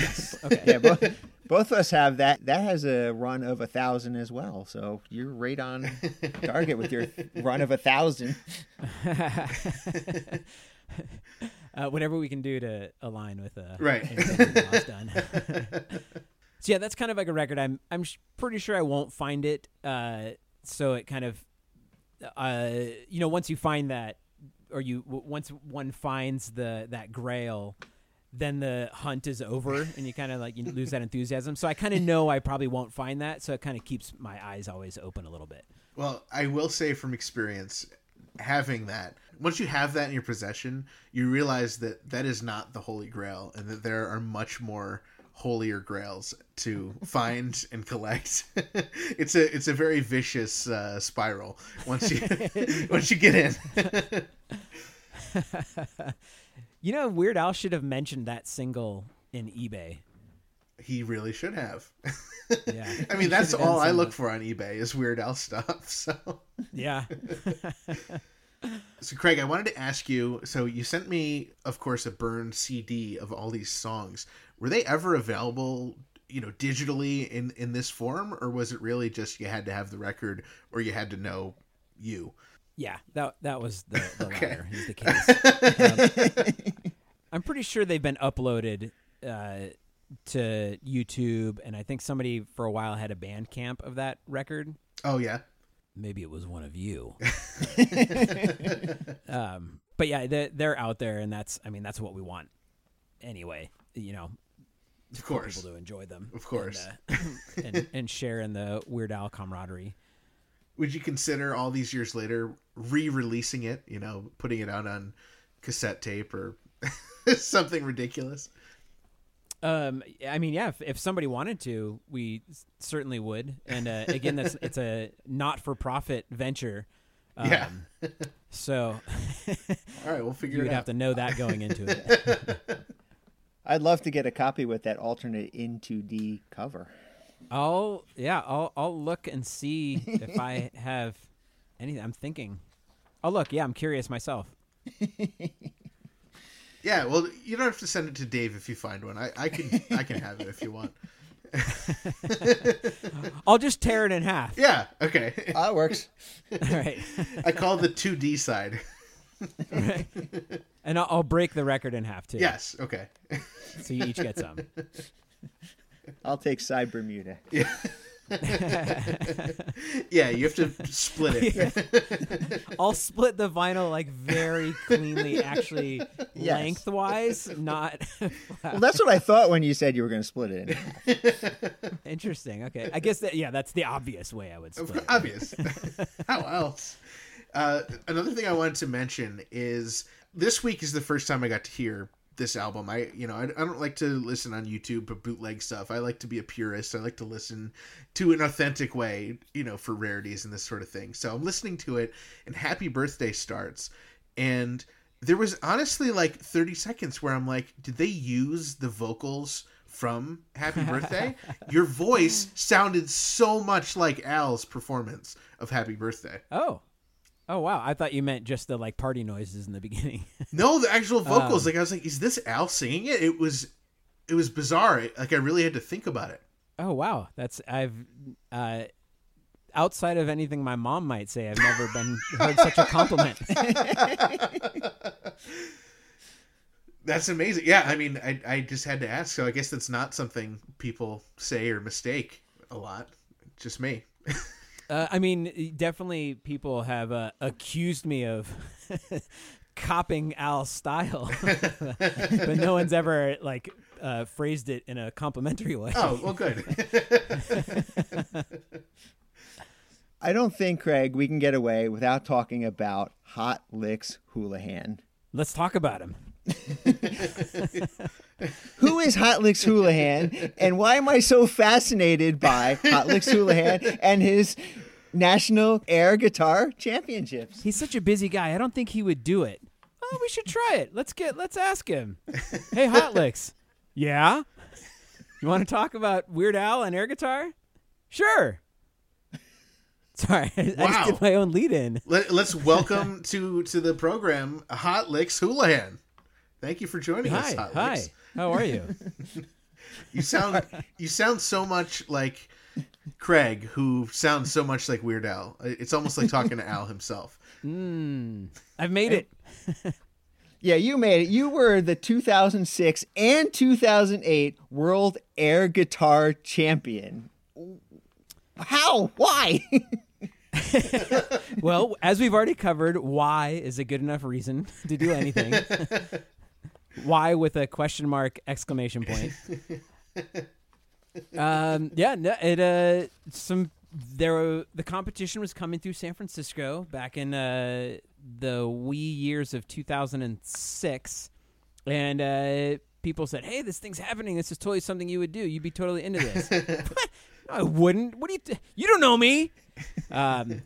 Okay, Yeah, both, both of us have that. That has a run of a thousand as well. So you're right on target with your run of a thousand. uh, whatever we can do to align with uh, Right. anything done. so yeah, that's kind of like a record. I'm I'm sh- pretty sure I won't find it. Uh, so it kind of, uh, you know, once you find that, or you w- once one finds the that Grail, then the hunt is over, and you kind of like you lose that enthusiasm. So I kind of know I probably won't find that. So it kind of keeps my eyes always open a little bit. Well, I will say from experience, having that, once you have that in your possession, you realize that that is not the Holy Grail and that there are much more holier grails to find and collect. it's a it's a very vicious uh, spiral once you once you get in. You know, Weird Al should have mentioned that single in eBay. he really should have. Yeah, I mean, that's all I look for on eBay is Weird Al stuff. So. Yeah. So Craig, I wanted to ask you. So you sent me, of course, a burned CD of all these songs. Were they ever available, you know, digitally in in this form, or was it really just you had to have the record or you had to know you? Yeah, that that was the, the Okay. latter is the case. Um, I'm pretty sure they've been uploaded uh, to YouTube, and I think somebody for a while had a Bandcamp of that record. Oh yeah, Maybe it was one of you. um, but yeah, they're, they're out there, and that's I mean that's what we want anyway. You know, for course. people to enjoy them. Of course. and, uh, and, and share in the Weird Al camaraderie. Would you consider all these years later re-releasing it? You know, putting it out on cassette tape or something ridiculous? Um, I mean, yeah, if, if somebody wanted to, we certainly would. And uh, again, that's it's a not-for-profit venture. Um, Yeah. So All right, we'll figure you it would have to know that going into it. I'd love to get a copy with that alternate in 2D cover. I'll yeah, I'll I'll look and see if I have anything. I'm thinking. I'll look. Yeah, I'm curious myself. Yeah, well, you don't have to send it to Dave if you find one. I, I can I can have it if you want. I'll just tear it in half. Yeah, okay. Ah, it works. All right, I call the 2D side. and I'll, I'll break the record in half too. Yes, okay. so you each get some. I'll take side Bermuda. Yeah, yeah, you have to split it. I'll split the vinyl like very cleanly, actually Yes. lengthwise, not Well, that's what I thought when you said you were going to split it in interesting. Okay, I guess that yeah, that's the obvious way I would split. it. Obvious. How else? Uh, another thing I wanted to mention is this week is the first time I got to hear this album. I, you know, I, I don't like to listen on YouTube but bootleg stuff. I like to be a purist. I like to listen to an authentic way, you know, for rarities and this sort of thing. So I'm listening to it, and Happy Birthday starts, and there was honestly like 30 seconds where I'm like, did they use the vocals from Happy Birthday? Your voice sounded so much like Al's performance of Happy Birthday. Oh, oh wow! I thought you meant just the like party noises in the beginning. No, the actual vocals. Um, like I was like, is this Al singing it? It was, it was bizarre. Like I really had to think about it. oh wow, that's I've uh, outside of anything my mom might say, I've never been heard such a compliment. That's amazing. Yeah, I mean, I I just had to ask. So I guess that's not something people say or mistake a lot. Just me. Uh, I mean, definitely people have uh, accused me of copying Al's style, but no one's ever like uh, phrased it in a complimentary way. Oh well, good. I don't think, Craig, we can get away without talking about Hot Lixx Hulahan. Let's talk about him. Who is Hot Lixx Hulahan, and why am I so fascinated by Hot Lixx Hulahan and his National Air Guitar Championships? He's such a busy guy. I don't think he would do it. Oh, we should try it. Let's get. Let's ask him. Hey, Hot Lixx. Yeah. You want to talk about Weird Al and air guitar? Sure. Sorry, I Wow. just did my own lead in. Let, let's welcome to to the program Hot Lixx Hulahan. Thank you for joining us. Hi, Hot hi. Licks. How are you? You sound you sound so much like Craig, who sounds so much like Weird Al. It's almost like talking to Al himself. Hmm. I've made it. Yeah, you made it. You were the 2006 and 2008 World Air Guitar Champion. How? Why? Well, as we've already covered, why is a good enough reason to do anything. Why with a question mark exclamation point. um, yeah, no, it uh, some there were, the competition was coming through San Francisco back in uh, the wee years of 2006, and uh, people said, "Hey, this thing's happening. This is totally something you would do. You'd be totally into this." what? I wouldn't. What do you? You don't know me. Um,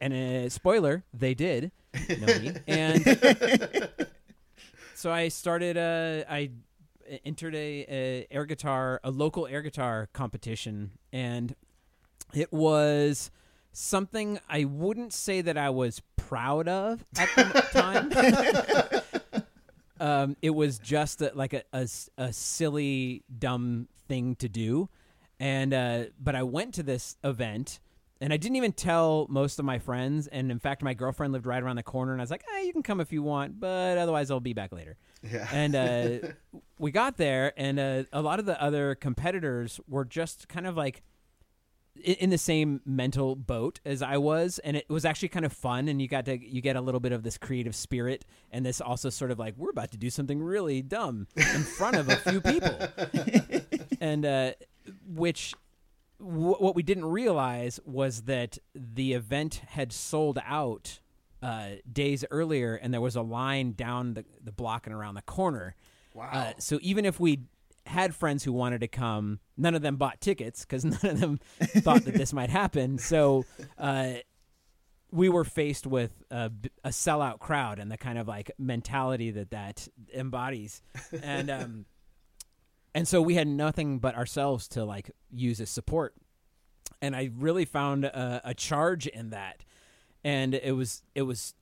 and uh, spoiler, they did know me, and so I started. Uh, I entered a, a air guitar, a local air guitar competition, and it was something I wouldn't say that I was proud of at the time. um, it was just a, like a, a a silly, dumb thing to do, and uh, but I went to this event. And I didn't even tell most of my friends. And in fact, my girlfriend lived right around the corner. And I was like, eh, you can come if you want, but otherwise, I'll be back later. Yeah. And uh, we got there, and uh, a lot of the other competitors were just kind of like in the same mental boat as I was, and it was actually kind of fun. And you got to you get a little bit of this creative spirit, and this also sort of like we're about to do something really dumb in front of a few people, and uh, which w- what we didn't realize was that the event had sold out uh, days earlier, and there was a line down the, the block and around the corner. Wow. Uh, so even if we had friends who wanted to come, none of them bought tickets because none of them thought that this might happen. So uh, we were faced with a sellout crowd and the kind of like mentality that that embodies, and um, and so we had nothing but ourselves to like use as support. And I really found a, a charge in that, and it was it was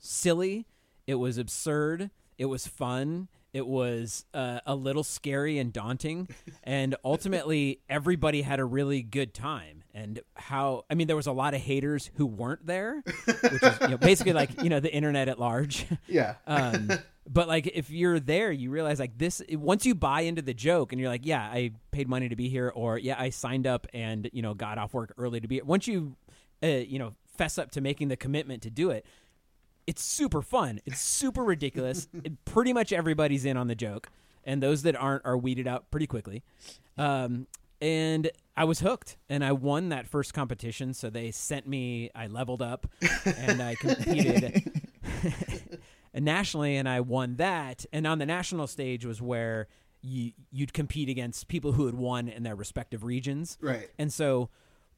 silly, it was absurd, it was fun, it was uh, a little scary and daunting, and ultimately everybody had a really good time. And how I mean, there was a lot of haters who weren't there, which is you know, basically like you know the internet at large. yeah. um, but like if you're there, you realize like this. Once you buy into the joke, and you're like, yeah, I paid money to be here, or yeah, I signed up and you know got off work early to be. Here. Once you, uh, you know, fess up to making the commitment to do it, it's super fun. It's super ridiculous. it, pretty much everybody's in on the joke, and those that aren't are weeded out pretty quickly. Um, and I was hooked, and I won that first competition. So they sent me. I leveled up, and I competed nationally, and I won that. And on the national stage was where you you'd compete against people who had won in their respective regions. Right. And so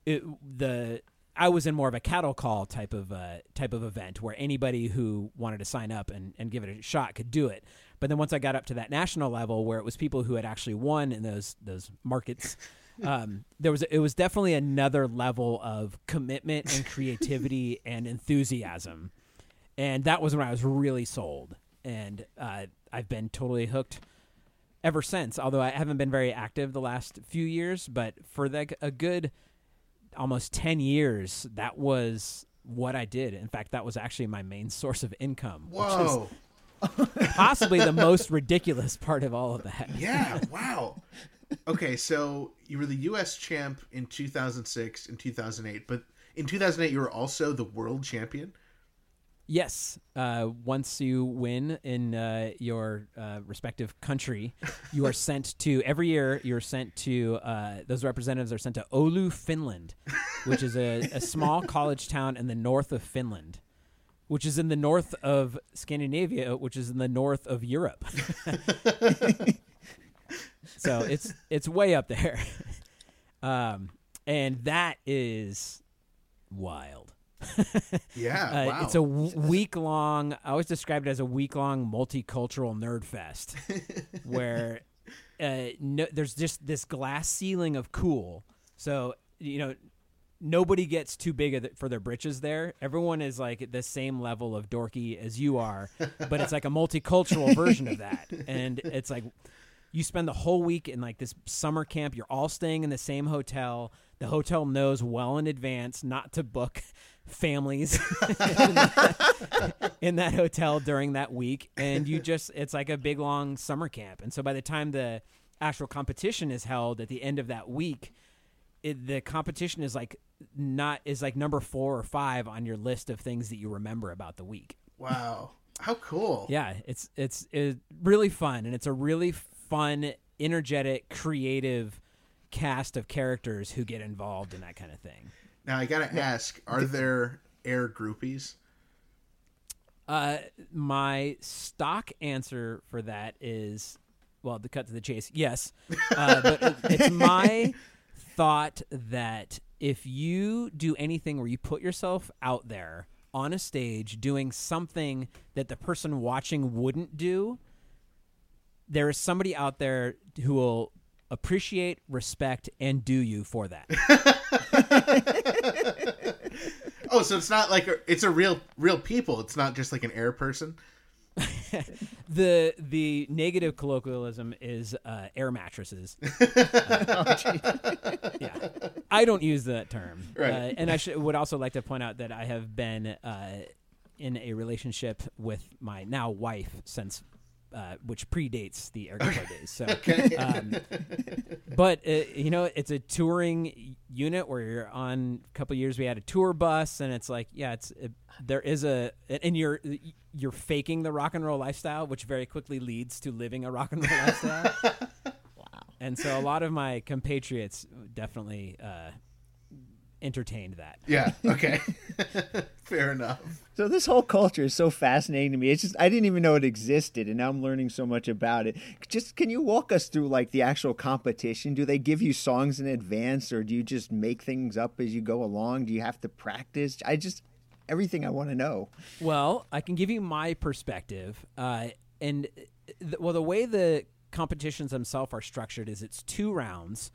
it, the I was in more of a cattle call type of uh, type of event where anybody who wanted to sign up and, and give it a shot could do it. But then once I got up to that national level where it was people who had actually won in those those markets, um, there was it was definitely another level of commitment and creativity and enthusiasm, and that was when I was really sold. And uh, I've been totally hooked ever since. Although I haven't been very active the last few years, but for like a good almost 10 years that was what i did in fact that was actually my main source of income Whoa. which is possibly the most ridiculous part of all of that Yeah. Wow. Okay, so you were the U.S. champ in 2006 and 2008, but in 2008 you were also the world champion. Yes uh, once you win in uh, your uh, respective country you are sent to every year you're sent to uh, those representatives are sent to oulu finland which is a, a small college town in the north of finland which is in the north of Scandinavia, which is in the north of Europe. so it's it's way up there, um, and that is wild. Yeah. Uh, wow. It's a week long. I always describe it as a week long multicultural nerd fest, where uh, no, there's just this glass ceiling of cool. So you know, nobody gets too big for their britches there. Everyone is like at the same level of dorky as you are, but it's like a multicultural version of that. And it's like you spend the whole week in like this summer camp. You're all staying in the same hotel. The hotel knows well in advance not to book families in that hotel during that week and you just it's like a big long summer camp and so by the time the actual competition is held at the end of that week it, the competition is like not is like number four or five on your list of things that you remember about the week wow. How cool. yeah it's it's, it's really fun and it's a really fun energetic creative cast of characters who get involved in that kind of thing Now I gotta ask: Are there air groupies? Uh, my stock answer for that is, well, to cut to the chase, yes. Uh, but it- it's my thought that if you do anything where you put yourself out there on a stage doing something that the person watching wouldn't do, there is somebody out there who will appreciate, respect, and do you for that. Oh, so it's not like a, it's a real real people. It's not just like an air person. the the negative colloquialism is uh, air mattresses. Oh, yeah, I don't use that term. Right. Uh, and I should, would also like to point out that I have been uh, in a relationship with my now wife since. Uh, which predates the air guitar days. So, um, but uh, you know, it's a touring unit where you're on a couple years we had a tour bus and it's like yeah it's it, there is a and you're you're faking the rock and roll lifestyle which very quickly leads to living a rock and roll lifestyle wow. and so a lot of my compatriots definitely uh, entertained that Yeah. Okay. Fair enough. So this whole culture is so fascinating to me. It's just I didn't even know it existed, and now I'm learning so much about it. Just can you walk us through like the actual competition? Do they give you songs in advance, or do you just make things up as you go along? Do you have to practice? I just everything I want to know. Well, I can give you my perspective, uh, and th- well, the way the competitions themselves are structured is it's two rounds,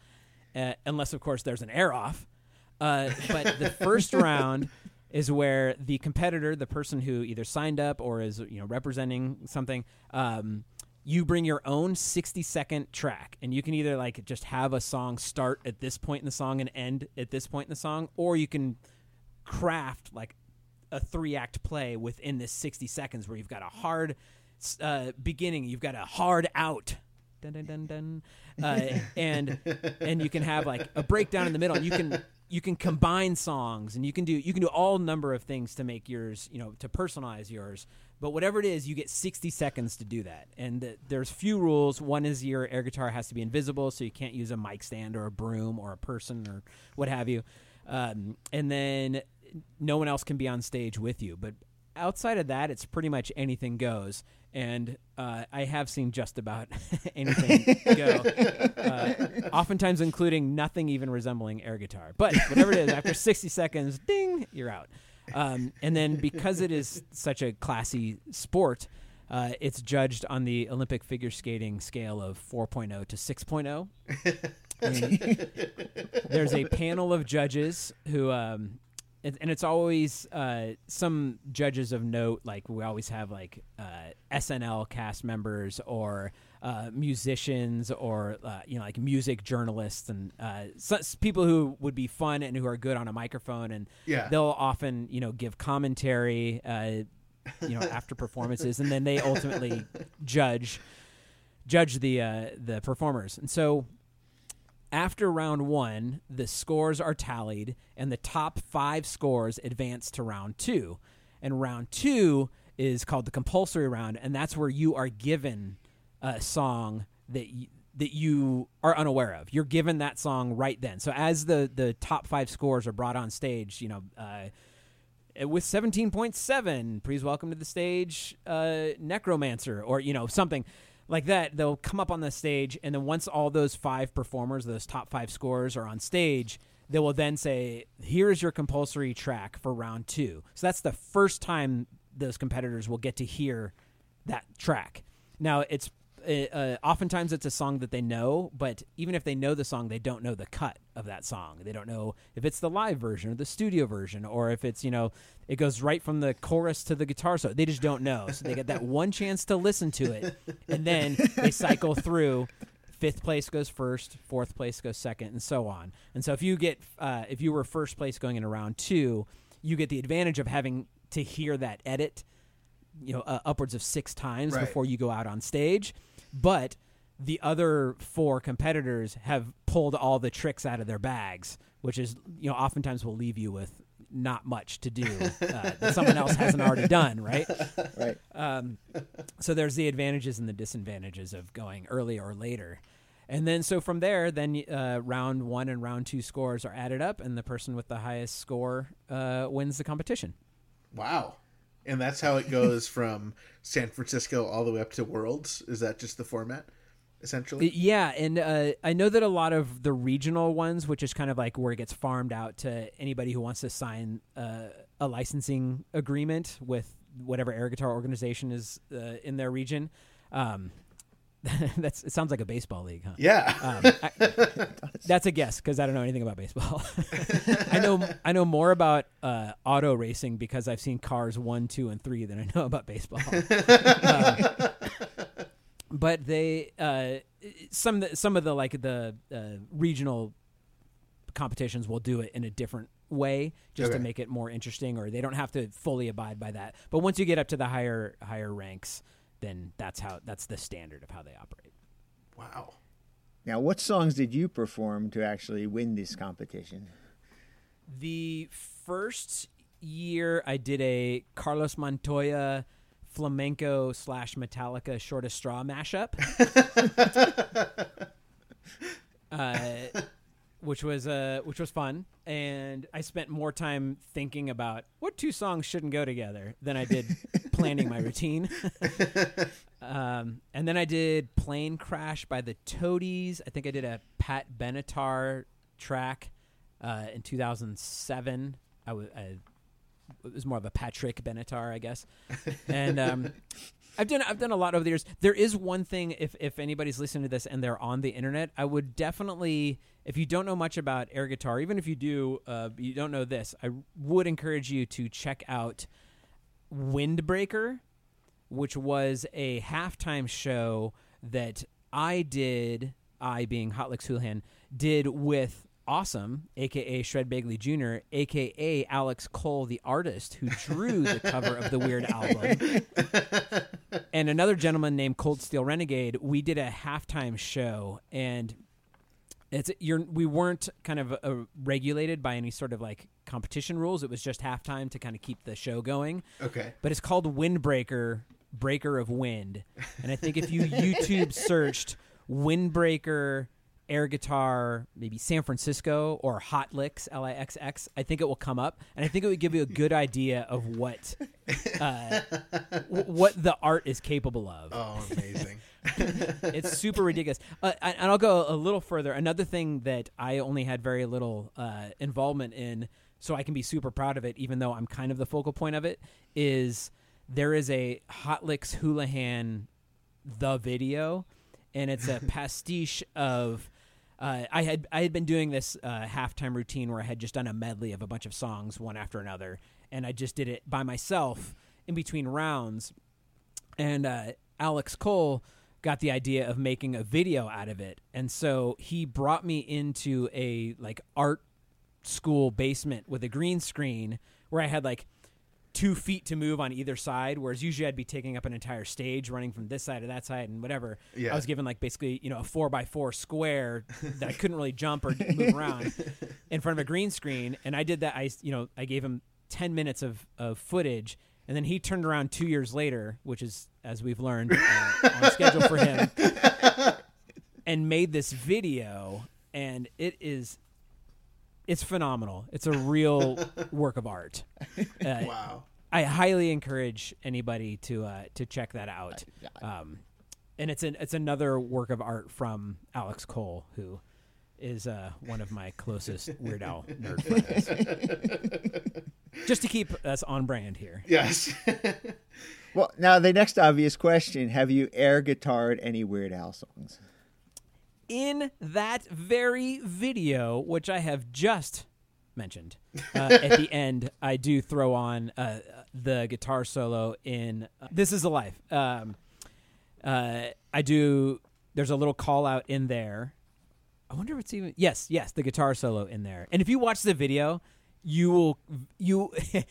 uh, unless of course there's an air off. Uh, but the first round is where the competitor, the person who either signed up or is you know representing something, um, you bring your own 60 second track, and you can either like just have a song start at this point in the song and end at this point in the song, or you can craft like a three act play within this 60 seconds where you've got a hard uh, beginning, you've got a hard out. Dun, dun, dun. Uh, and and you can have like a breakdown in the middle. And you can you can combine songs and you can do you can do all number of things to make yours you know to personalize yours. But whatever it is, you get 60 seconds to do that. And th- there's few rules. One is your air guitar has to be invisible, so you can't use a mic stand or a broom or a person or what have you. Um, and then no one else can be on stage with you. But outside of that, it's pretty much anything goes. And uh, I have seen just about anything go, uh, oftentimes including nothing even resembling air guitar. But whatever it is, after 60 seconds, ding, you're out. Um, and then because it is such a classy sport, uh, it's judged on the Olympic figure skating scale of 4.0 to 6.0. There's a panel of judges who um, it, and it's always uh, some judges of note. Like we always have like uh, SNL cast members or uh, musicians or uh, you know like music journalists and uh, so, people who would be fun and who are good on a microphone. And Yeah. they'll often you know give commentary. Uh, you know after performances, and then they ultimately judge judge the uh, the performers. And so after round one, the scores are tallied, and the top five scores advance to round two. And round two is called the compulsory round, and that's where you are given a song that you, that you are unaware of. You're given that song right then. So as the the top five scores are brought on stage, you know. Uh, with 17.7 please welcome to the stage uh, necromancer or you know something like that they'll come up on the stage and then once all those five performers those top five scores are on stage they will then say here's your compulsory track for round two so that's the first time those competitors will get to hear that track now it's uh, oftentimes it's a song that they know, but even if they know the song, they don't know the cut of that song. They don't know if it's the live version or the studio version, or if it's you know it goes right from the chorus to the guitar solo. They just don't know, so they get that one chance to listen to it, and then they cycle through. Fifth place goes first, fourth place goes second, and so on. And so if you get uh, if you were first place going into round two, you get the advantage of having to hear that edit you know uh, upwards of six times Right. before you go out on stage but the other four competitors have pulled all the tricks out of their bags which is you know oftentimes will leave you with not much to do uh, that someone else hasn't already done right Right. um, so there's the advantages and the disadvantages of going early or later and then so from there then uh, round one and round two scores are added up and the person with the highest score uh, wins the competition Wow. And that's how it goes from San Francisco all the way up to Worlds. Is that just the format, essentially? Yeah, and uh, I know that a lot of the regional ones, which is kind of like where it gets farmed out to anybody who wants to sign uh, a licensing agreement with whatever air guitar organization is uh, in their region. Um, that's it sounds like a baseball league, huh? yeah. Um, I, that's a guess because I don't know anything about baseball. I know I know more about uh, auto racing because I've seen Cars one, two, and three than I know about baseball. Uh, but they uh, some some of the like the uh, regional competitions will do it in a different way just Okay. to make it more interesting, or they don't have to fully abide by that. But once you get up to the higher higher ranks, then that's how that's the standard of how they operate. wow. Now, what songs did you perform to actually win this competition? The first year I did a Carlos Montoya flamenco slash Metallica shortest straw mashup. uh, which was uh, which was fun, and I spent more time thinking about what two songs shouldn't go together than I did planning my routine. um, and then I did "Plane Crash" by the Toadies. I think I did a Pat Benatar track uh, in 2007. I was was more of a Patrick Benatar, I guess. And um, I've done I've done a lot over the years. There is one thing if if anybody's listening to this and they're on the internet, I would definitely if you don't know much about air guitar, even if you do, uh, you don't know this, I would encourage you to check out Windbreaker, which was a halftime show that I did. I being Hot Lixx Hulahan did with Awesome, aka Shred Bagley Jr., aka Alex Cole, the artist who drew the cover of the Weird album, and another gentleman named Cold Steel Renegade. We did a halftime show, and it's you're we weren't kind of uh, regulated by any sort of like competition rules. It was just halftime to kind of keep the show going. Okay. But it's called Windbreaker, Breaker of Wind, and I think if you YouTube searched Windbreaker air guitar, maybe San Francisco or Hot Lixx, L I X X, I think it will come up, and I think it would give you a good idea of what uh, w- what the art is capable of. Oh, amazing. it's super ridiculous. Uh, and I'll go a little further. Another thing that I only had very little uh, involvement in, so I can be super proud of it, even though I'm kind of the focal point of it, is there is a Hot Lixx Hulahan the video, and it's a pastiche of. Uh, I had I had been doing this uh, halftime routine where I had just done a medley of a bunch of songs one after another, and I just did it by myself in between rounds. And uh, Alex Cole got the idea of making a video out of it, and so he brought me into a like art school basement with a green screen where I had like two feet to move on either side, whereas usually I'd be taking up an entire stage, running from this side to that side, and whatever. Yeah. I was given like basically you know a four by four square that I couldn't really jump or move around in front of a green screen, and I did that. I you know I gave him ten minutes of of footage. And then he turned around two years later, which is, as we've learned, uh, on schedule for him, and made this video. And it is, it's phenomenal. It's a real work of art. Uh, Wow. I highly encourage anybody to uh, to check that out. Um, and it's an it's another work of art from Alex Cole, who is uh, one of my closest Weird Al nerd friends. Just to keep us on brand here. Yes. Well, now the next obvious question: Have you air guitared any Weird Al songs? In that very video, which I have just mentioned, uh, at the end, I do throw on uh, the guitar solo in uh, "This Is a Life." Um, uh, I do. There's a little call out in there. I wonder if it's even yes, yes, the guitar solo in there. And if you watch the video, you will you.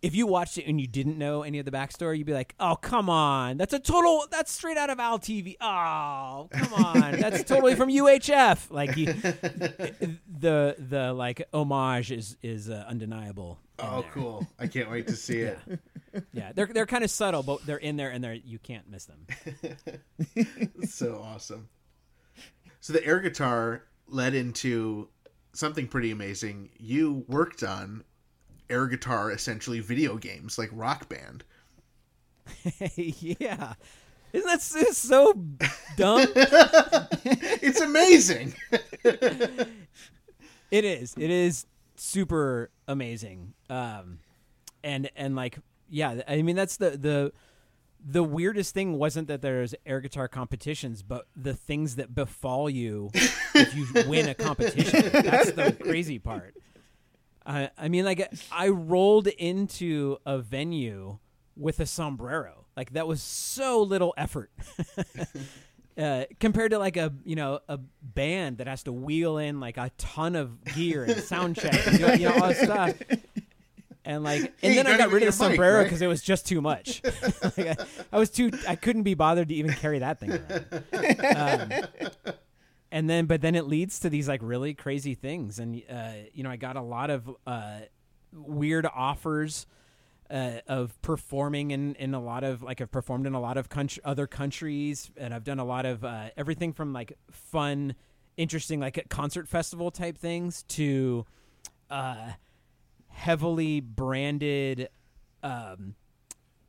If you watched it and you didn't know any of the backstory, you'd be like, "Oh, come on! That's a total. That's straight out of Al TV. Oh, come on! That's totally from UHF. Like you, the the like homage is is uh, undeniable. oh, there. cool. I can't wait to see it. Yeah, they're they're kind of subtle, but they're in there and they're you can't miss them. so awesome. So the air guitar led into something pretty amazing. You worked on air guitar, essentially video games like Rock Band. yeah, isn't that so dumb? It's amazing. It is. It is super amazing. Um, and and like yeah, I mean that's the the the weirdest thing wasn't that there's air guitar competitions, but the things that befall you if you win a competition. That's the crazy part. I I mean, like I rolled into a venue with a sombrero. Like that was so little effort. Uh, compared to like a you know a band that has to wheel in like a ton of gear and sound check and you know, you know, all this stuff and like and Hey, then I got rid of the sombrero right? because it was just too much. like I, I was too I couldn't be bothered to even carry that thing around. Um, and then but then it leads to these like really crazy things. And uh, you know i got a lot of uh, weird offers uh, of performing in, in a lot of like I've performed in a lot of country, other countries. And I've done a lot of uh, everything from like fun, interesting like concert festival type things to uh, heavily branded um,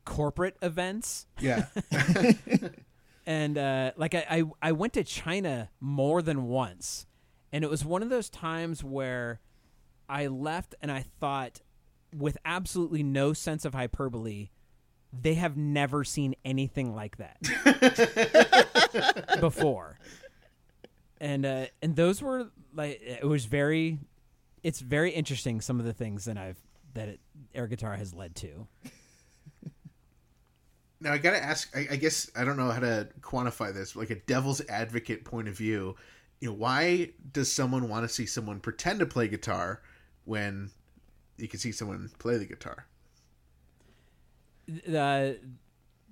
corporate events. Yeah. and uh, like I, I I went to China more than once, and it was one of those times where I left and I thought, with absolutely no sense of hyperbole, they have never seen anything like that before, and uh, and those were like it was very, it's very interesting some of the things that I've that it, air guitar has led to. Now I gotta ask. I, I guess I don't know how to quantify this. Like a devil's advocate point of view, you know, why does someone want to see someone pretend to play guitar when you can see someone play the guitar? uh,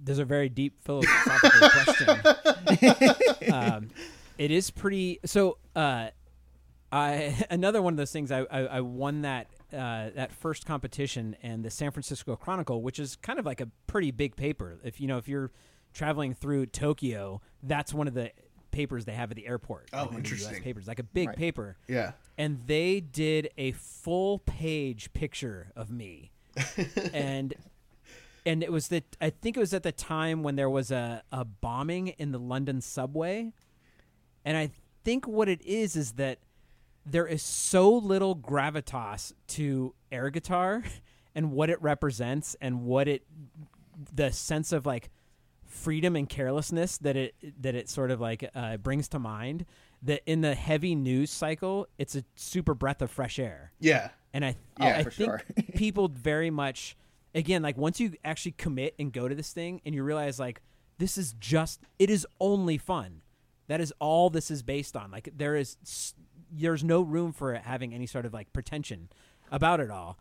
there's a very deep philosophical question. um, it is pretty. So, uh, I another one of those things. I I, I won that uh, that first competition and the San Francisco Chronicle, which is kind of like a pretty big paper. If you know, if you're traveling through Tokyo, that's one of the papers they have at the airport. Oh, like one US interesting. papers, like a big Right. paper Yeah. and they did a full page picture of me and and it was that i think it was at the time when there was a, a bombing in the london subway and i think what it is is that there is so little gravitas to air guitar and what it represents and what it the sense of like freedom and carelessness that it that it sort of like uh, brings to mind that in the heavy news cycle it's a super breath of fresh air Yeah. and i Yeah, i for think sure. people very much again like once you actually commit and go to this thing and you realize like this is just it is only fun that is all this is based on like there is there's no room for it having any sort of like pretension about it all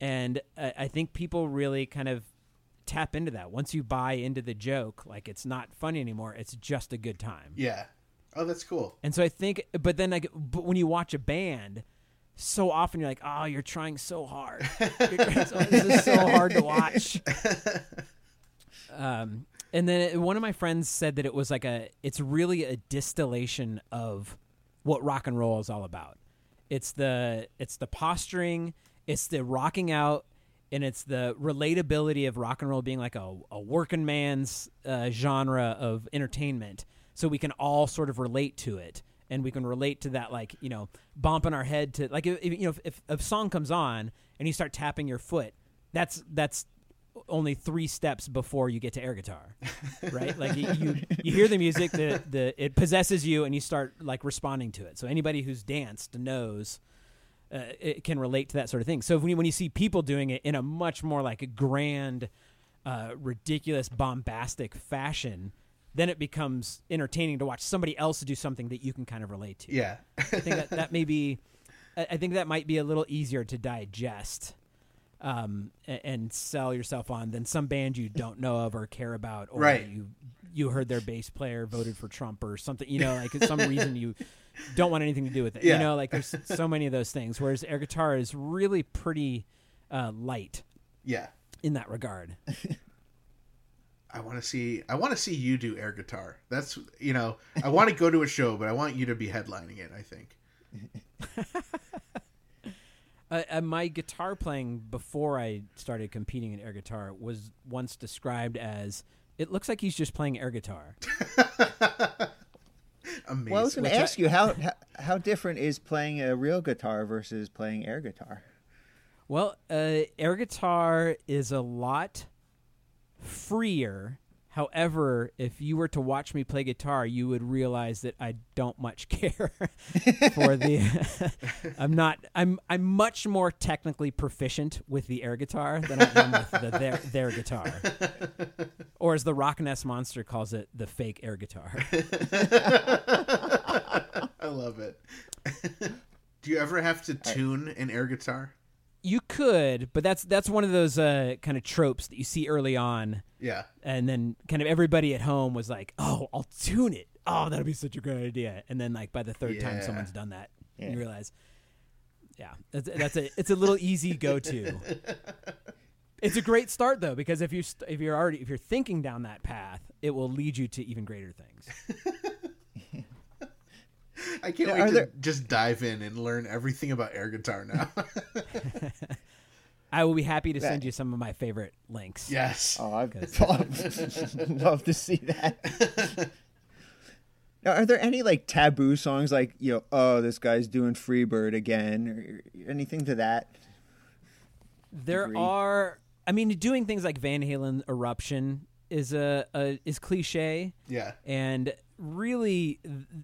and I, I think people really kind of tap into that once you buy into the joke like it's not funny anymore it's just a good time Yeah. Oh, that's cool. and so I think, but then like, but when you watch a band, so often you're like, oh, you're trying so hard. Trying so- this is so hard to watch. Um, and then one of my friends said that it was like a, it's really a distillation of what rock and roll is all about. It's the, it's the posturing, it's the rocking out, and it's the relatability of rock and roll being like a, a working man's uh, genre of entertainment. So we can all sort of relate to it, and we can relate to that, like you know, bumping our head to like if, you know if, if a song comes on and you start tapping your foot, that's that's only three steps before you get to air guitar, right? like you, you you hear the music, the the it possesses you, and you start like responding to it. So anybody who's danced knows uh, it can relate to that sort of thing. So when you, when you see people doing it in a much more like a grand, uh, ridiculous, bombastic fashion, then it becomes entertaining to watch somebody else do something that you can kind of relate to. Yeah. I think that that may be, I I think that might be a little easier to digest. Um, and sell yourself on than some band you don't know of or care about, or Right. you you heard their bass player voted for Trump or something. You know, like some reason you don't want anything to do with it. Yeah. You know, like there's so many of those things. Whereas air guitar is really pretty uh, light yeah. in that regard. I want to see. I want to see you do air guitar. That's you know. I want to go to a show, but I want you to be headlining it. I think. Uh, uh, my guitar playing before I started competing in air guitar was once described as it looks like he's just playing air guitar. Amazing. Well, I was going Which to I- ask you how, how how different is playing a real guitar versus playing air guitar? Well, uh, air guitar is a lot freer. However, if you were to watch me play guitar, you would realize that I don't much care for the. I'm not. I'm. I'm much more technically proficient with the air guitar than I am with the their, their guitar, or as the Rock Ness Monster calls it, the fake air guitar. I love it. Do you ever have to tune an air guitar? You could, but that's that's one of those uh, kind of tropes that you see early on Yeah. and then kind of everybody at home was like, "Oh, I'll tune it. "Oh, that'll be such a great idea," and then like by the third time someone's done that, Yeah. you realize, yeah, that's, that's a it's a little easy go to. It's a great start though because if you st- if you're already if you're thinking down that path, it will lead you to even greater things. I can't Now, wait are to there- just dive in and learn everything about air guitar now. I will be happy to send you some of my favorite links. yes. Oh, I'd love to see that. now, are there any like taboo songs like you know, oh, this guy's doing Freebird again, or anything to that? There degree. are, I mean, doing things like Van Halen eruption is a, a is cliche, Yeah. and really,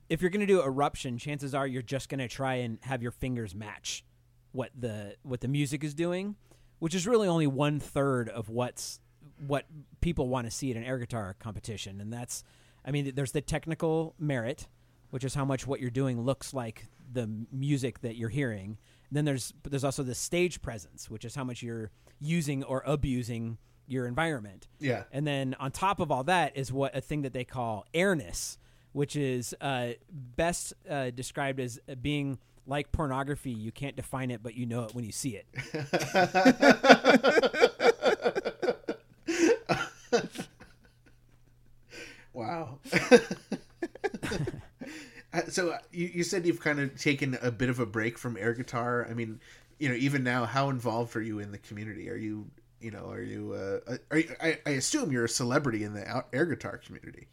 if you're going to do eruption, chances are you're just going to try and have your fingers match what the what the music is doing, which is really only one third of what's what people want to see at an air guitar competition, and that's, I mean, there's the technical merit, which is how much what you're doing looks like the music that you're hearing. Then there's but there's also the stage presence, which is how much you're using or abusing your environment. Yeah. And then on top of all that is what a thing that they call airness, which is uh, best uh, described as being like pornography. You can't define it, but you know it when you see it. Wow. Uh, so uh, you, you said you've kind of taken a bit of a break from air guitar. I mean, you know, even now, how involved are you in the community? Are you, you know, are you? Uh, are you, I, I assume you're a celebrity in the air guitar community.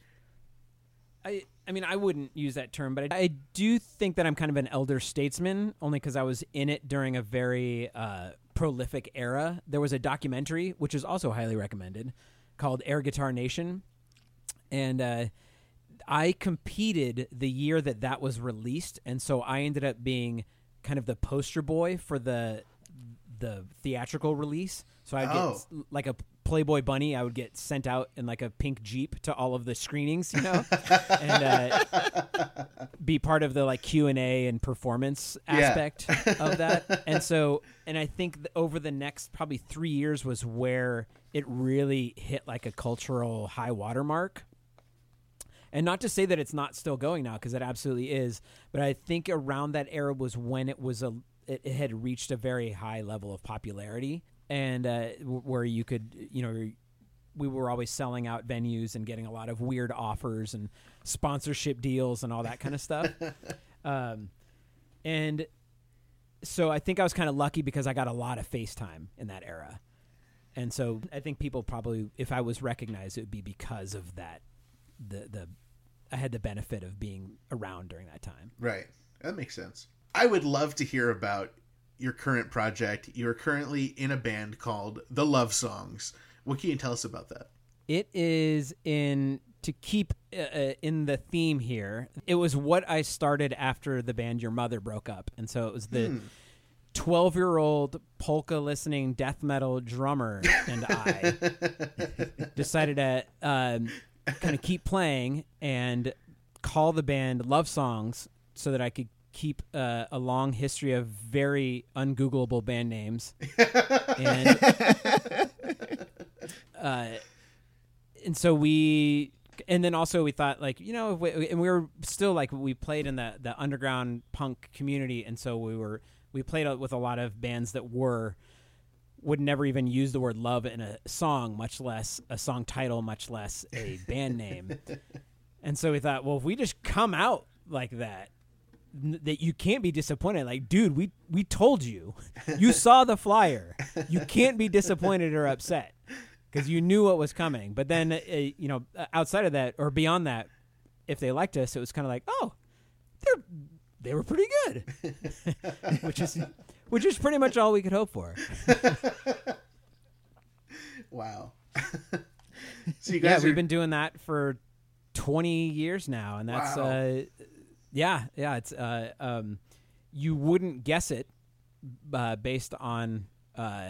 I, I mean, I wouldn't use that term, but I, I do think that I'm kind of an elder statesman, only because I was in it during a very uh, prolific era. There was a documentary, which is also highly recommended, called Air Guitar Nation, and uh, I competed the year that that was released, and so I ended up being kind of the poster boy for the the theatrical release. So I Oh. get like a Playboy bunny. I would get sent out in like a pink jeep to all of the screenings, you know, and uh, be part of the like Q and A and performance Yeah. aspect of that. And so, and I think th- over the next probably three years was where it really hit like a cultural high watermark. And not to say that it's not still going now, because it absolutely is. But I think around that era was when it was a it had reached a very high level of popularity, and uh, where you could, you know, we were always selling out venues and getting a lot of weird offers and sponsorship deals and all that kind of stuff. um, and so I think I was kind of lucky because I got a lot of FaceTime in that era. And so I think people probably, if I was recognized, it would be because of that. The the I had the benefit of being around during that time. Right. That makes sense. I would love to hear about your current project. You're currently in a band called The Love Songs. What can you tell us about that? It is in to keep uh, uh, in the theme here. It was what I started after the band Your Mother broke up, and so it was the twelve-year-old polka listening death metal drummer and I decided to um, kind of keep playing and call the band Love Songs so that I could keep uh, a long history of very ungoogleable band names. And uh, and so we and then also we thought like you know if we, and we were still like we played in the the underground punk community. And so we were we played with a lot of bands that were would never even use the word love in a song much less a song title much less a band name. And so we thought well if we just come out like that that you can't be disappointed. Like dude we we told you. You saw the flyer. You can't be disappointed or upset because you knew what was coming. But then uh, you know uh, outside of that or beyond that if they liked us it was kind of like oh they're they were pretty good. Which is which is pretty much all we could hope for. Wow. so you yeah guys we've been doing that for 20 years now and that's Wow. uh yeah yeah it's uh um you wouldn't guess it uh, based on uh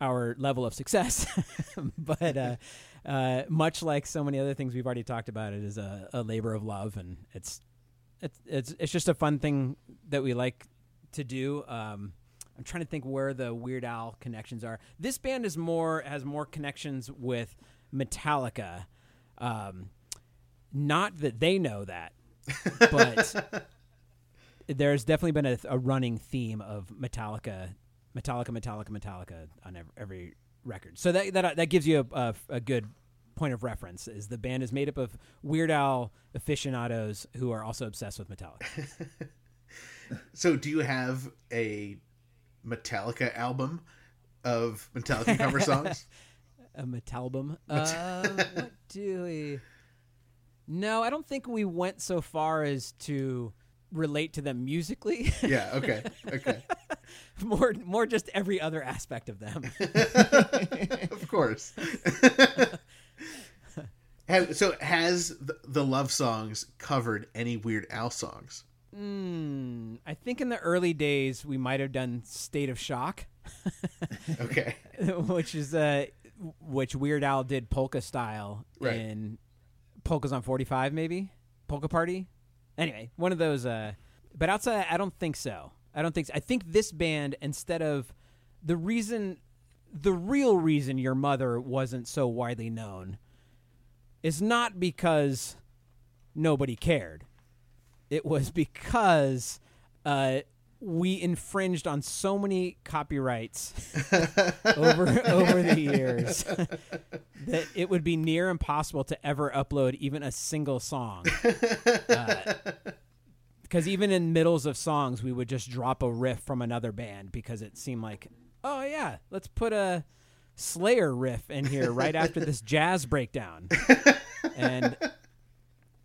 our level of success but uh uh much like so many other things we've already talked about it is a, a labor of love and it's it's it's it's just a fun thing that we like to do um I'm trying to think where the Weird Al connections are. This band is more has more connections with Metallica. Um, not that they know that, but there's definitely been a, a running theme of Metallica, Metallica, Metallica, Metallica on every, every record. So that that that gives you a, a, a good point of reference. Is the band is made up of Weird Al aficionados who are also obsessed with Metallica. So, do you have a Metallica album of Metallica cover songs? a Metalbum. Uh, what do we? No, I don't think we went so far as to relate to them musically. yeah. Okay. Okay. more, more just every other aspect of them. of course. Have, so, has the, the love songs covered any Weird Al songs? Hmm. I think in the early days we might have done "State of Shock," Okay. which is uh, which Weird Al did polka style Right. in polkas on forty five, maybe polka party. Anyway, one of those. Uh, but outside, I don't think so. I don't think. So. I think this band instead of the reason, the real reason your mother wasn't so widely known is not because nobody cared. It was because uh, we infringed on so many copyrights over over the years that it would be near impossible to ever upload even a single song. Uh, because even in middles of songs, we would just drop a riff from another band because it seemed like, oh yeah, let's put a Slayer riff in here right after this jazz breakdown, and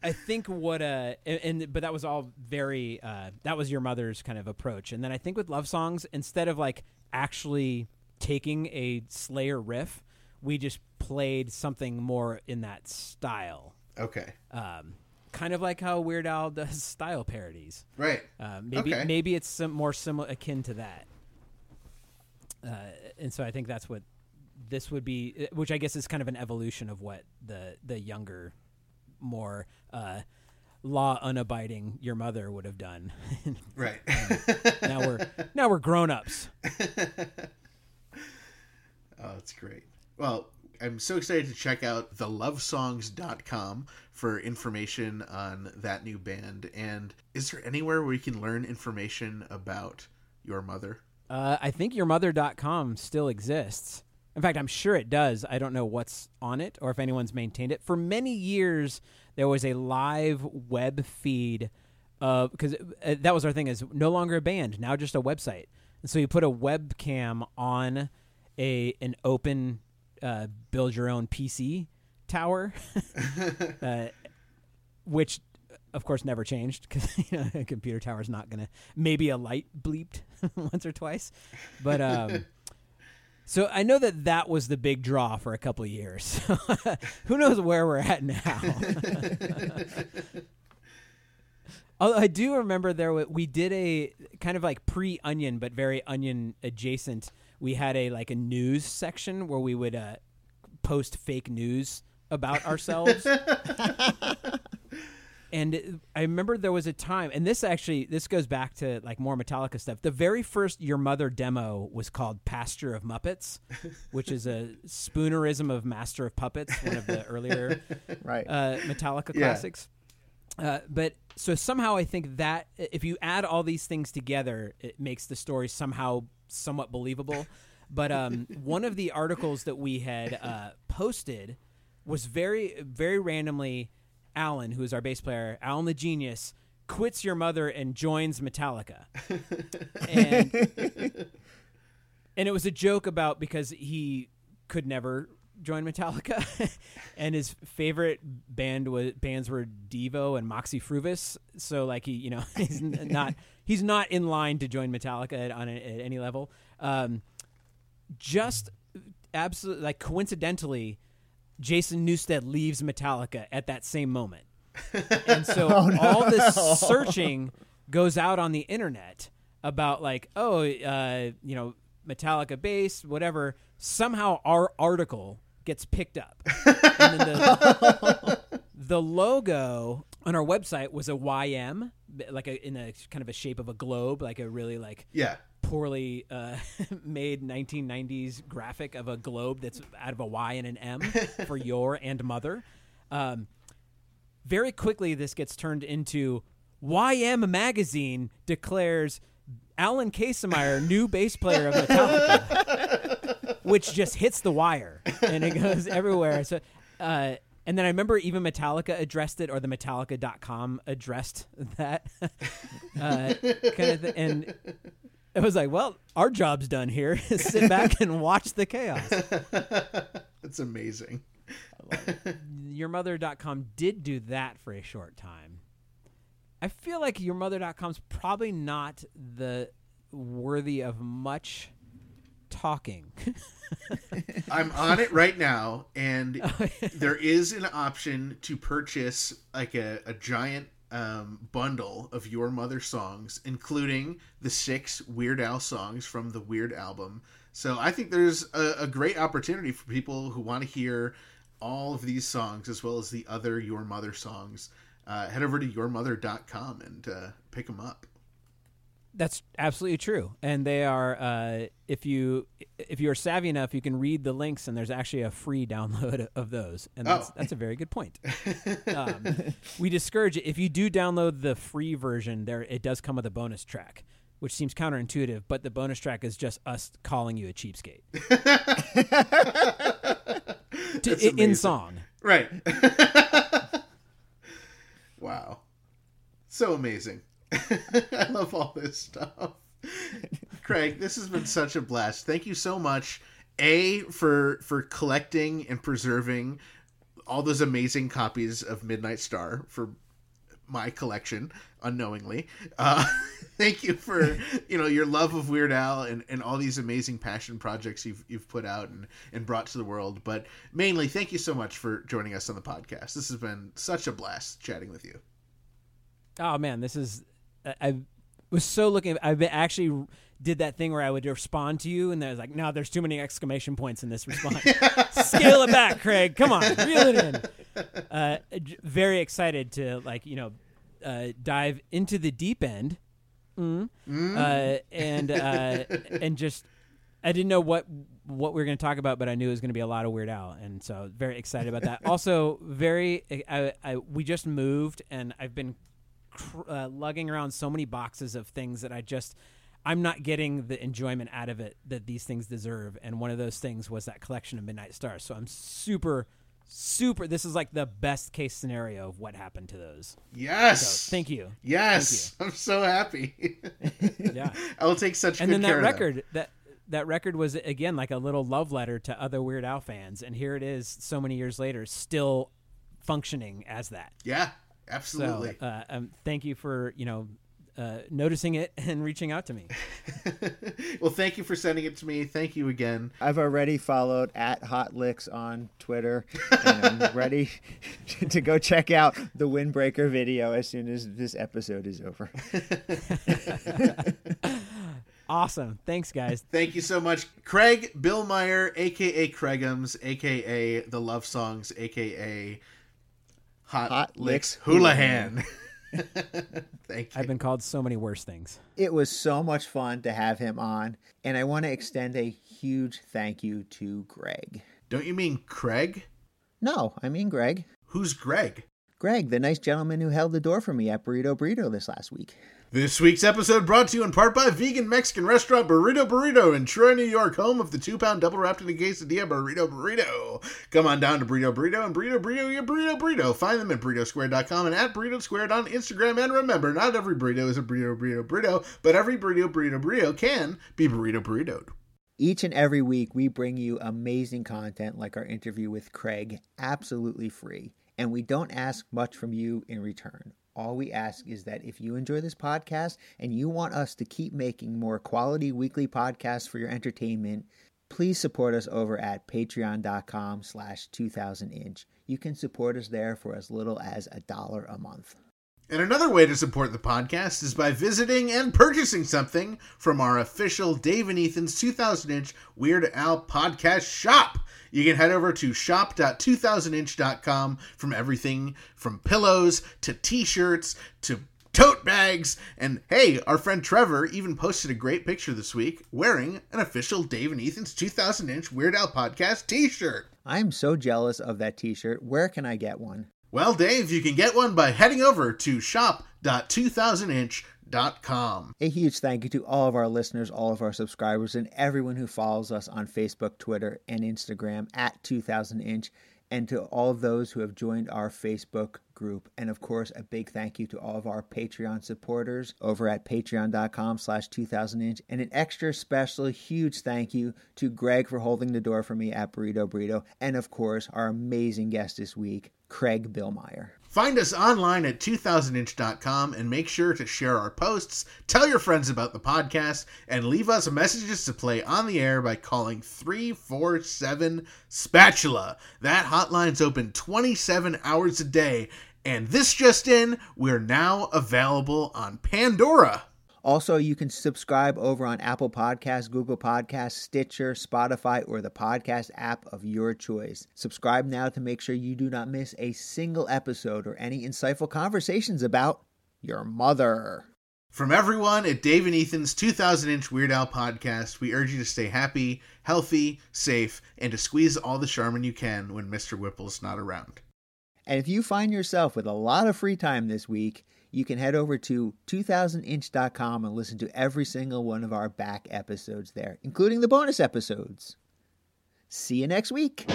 I think what uh and, and but that was all very uh that was your mother's kind of approach. And then I think with love songs instead of like actually taking a Slayer riff, we just played something more in that style. Okay. Um kind of like how Weird Al does style parodies. Right. Uh, maybe Okay. maybe it's some more similar akin to that. Uh, and so I think that's what this would be, which I guess is kind of an evolution of what the the younger, more uh, law unabiding your mother would have done. Right. now we're now we're grown ups. Oh, that's great. Well, I'm so excited to check out thelovesongs.com for information on that new band. And is there anywhere where you can learn information about your mother? Uh, I think yourmother.com still exists. In fact, I'm sure it does. I don't know what's on it or if anyone's maintained it. For many years, there was a live web feed of because uh, that was our thing is no longer a band, now just a website. And so you put a webcam on a an open uh, build your own PC tower, uh, which of course never changed because you know, a computer tower is not gonna maybe a light bleeped once or twice but um so i know that that was the big draw for a couple of years who knows where we're at now Although I do remember there we did a kind of like pre-onion but very onion adjacent. We had a like a news section where we would uh, post fake news about ourselves. and I remember there was a time, and this actually this goes back to like more Metallica stuff. The very first Your Mother demo was called Pasture of Muppets, which is a spoonerism of Master of Puppets, one of the earlier Right. uh, Metallica Yeah. classics. Uh, but so somehow I think that if you add all these things together, it makes the story somehow somewhat believable. But um, one of the articles that we had uh, posted was very, very randomly. Alan, who is our bass player, Alan the genius, quits your mother and joins Metallica, and and it was a joke about because he could never join Metallica, and his favorite band was bands were Devo and Moxy Früvous. So like he, you know, he's not he's not in line to join Metallica at, on a, at any level. Um, just absolutely like coincidentally, Jason Newsted leaves Metallica at that same moment, and so all this searching goes out on the internet about like, oh, uh, you know, Metallica bass, whatever. Somehow our article gets picked up, and then the, the logo on our website was a YM, like a in a kind of a shape of a globe, like a really like Yeah. Poorly uh, made 1990s graphic of a globe that's out of a Y and an M for your and mother. Um, very quickly, this gets turned into YM Magazine declares Alan Kasemeyer new bass player of Metallica, which just hits the wire and it goes everywhere. So, uh, and then I remember even Metallica addressed it, or the Metallica.com addressed that uh, kind of thing. And it was like, well, our job's done here. Sit back and watch the chaos. That's amazing. yourmother.com did do that for a short time. I feel like yourmother.com's probably not the worthy of much talking. I'm on it right now, and oh, there is an option to purchase like a, a giant um, bundle of Your Mother songs, including the six Weird Al songs from the Weird album. So I think there's a, a great opportunity for people who want to hear all of these songs as well as the other Your Mother songs. Uh, head over to yourmother.com and uh, pick them up. That's absolutely true, and they are. Uh, if you if you are savvy enough, you can read the links, and there's actually a free download of those, and that's, Oh. that's a very good point. um, we discourage it if you do download the free version. There, it does come with a bonus track, which seems counterintuitive, but the bonus track is just us calling you a cheapskate To- That's i- in song. Right. wow. So amazing. I love all this stuff. Craig, this has been such a blast. Thank you so much. A for for collecting and preserving all those amazing copies of Midnight Star for my collection unknowingly. Uh, thank you for you know your love of Weird Al and, and all these amazing passion projects you've you've put out and, and brought to the world. But mainly, thank you so much for joining us on the podcast. This has been such a blast chatting with you. Oh man, this is. I, was so looking. I've been actually did that thing where I would respond to you, and I was like, no, there's too many exclamation points in this response. Scale it back, Craig. Come on, reel it in. Uh, very excited to like you know uh, dive into the deep end, mm. Uh, and uh, and just I didn't know what what we were going to talk about, but I knew it was going to be a lot of Weird Al, and so very excited about that. also, very I, I we just moved, and I've been cr- uh, lugging around so many boxes of things that I just I'm not getting the enjoyment out of it that these things deserve. And one of those things was that collection of Midnight Stars. So I'm super, super. This is like the best case scenario of what happened to those. Yes. So thank you. Yes. I'm so happy. Yeah. I will take such and good then care that record that that record was again like a little love letter to other Weird Al fans, and here it is, so many years later, still functioning as that. Yeah, absolutely. So, uh, um, thank you for you know uh, noticing it and reaching out to me. well, thank you for sending it to me. Thank you again. I've already followed at Hot Lixx on Twitter, and I'm ready to go check out the Windbreaker video as soon as this episode is over. Awesome, thanks guys. Thank you so much, Craig Billmeyer, aka Craigums, aka the Love Songs, aka Hot, Hot Lixx Lixx Hulahan. Thank you. I've been called so many worse things. It was so much fun to have him on, and I want to extend a huge thank you to Greg. Don't you mean Craig? No, I mean Greg. Who's Greg? Greg, the nice gentleman who held the door for me at Burrito Burrito this last week. This week's episode brought to you in part by vegan Mexican restaurant Burrito Burrito in Troy, New York, home of the two pound double wrapped in a quesadilla Burrito Burrito. Come on down to Burrito Burrito and Burrito Burrito your Burrito Burrito. Find them at burritosquare.com and at Burrito Squared on Instagram. And remember, not every burrito is a burrito burrito burrito, but every burrito burrito burrito can be burrito burritoed. Each and every week, we bring you amazing content like our interview with Craig, absolutely free. And we don't ask much from you in return. All we ask is that if you enjoy this podcast and you want us to keep making more quality weekly podcasts for your entertainment, please support us over at patreon.com slash 2000inch. You can support us there for as little as a dollar a month. And another way to support the podcast is by visiting and purchasing something from our official Dave and Ethan's 2000 inch Weird Al podcast shop. You can head over to shop.2000inch.com from everything from pillows to t shirts to tote bags. And hey, our friend Trevor even posted a great picture this week wearing an official Dave and Ethan's 2000 inch Weird Al podcast t shirt. I'm so jealous of that t shirt. Where can I get one? Well, Dave, you can get one by heading over to shop.2000inch.com. A huge thank you to all of our listeners, all of our subscribers, and everyone who follows us on Facebook, Twitter, and Instagram at 2000 Inch, and to all of those who have joined our Facebook group. And of course, a big thank you to all of our Patreon supporters over at patreon.com slash 2000 Inch. And an extra special, huge thank you to Greg for holding the door for me at Burrito Burrito. And of course, our amazing guest this week, Craig Billmeyer. Find us online at 2000inch.com and make sure to share our posts, tell your friends about the podcast, and leave us messages to play on the air by calling 347 Spatula. That hotline's open 27 hours a day. And this just in, we're now available on Pandora. Also, you can subscribe over on Apple Podcasts, Google Podcasts, Stitcher, Spotify, or the podcast app of your choice. Subscribe now to make sure you do not miss a single episode or any insightful conversations about your mother. From everyone at Dave and Ethan's 2000 Inch Weird Al podcast, we urge you to stay happy, healthy, safe, and to squeeze all the Charmin you can when Mr. Whipple's not around. And if you find yourself with a lot of free time this week, you can head over to 2000inch.com and listen to every single one of our back episodes there, including the bonus episodes. See you next week.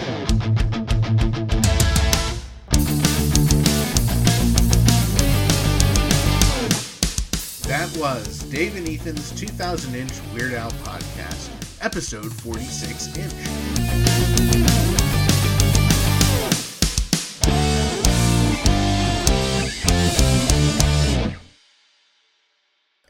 That was Dave and Ethan's 2000 Inch Weird podcast, episode 46 inch.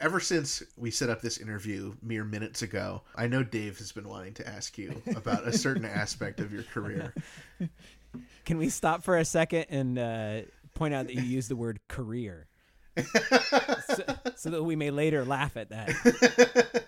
Ever since we set up this interview mere minutes ago, I know Dave has been wanting to ask you about a certain aspect of your career. Can we stop for a second and uh, point out that you used the word career? so, so that we may later laugh at that.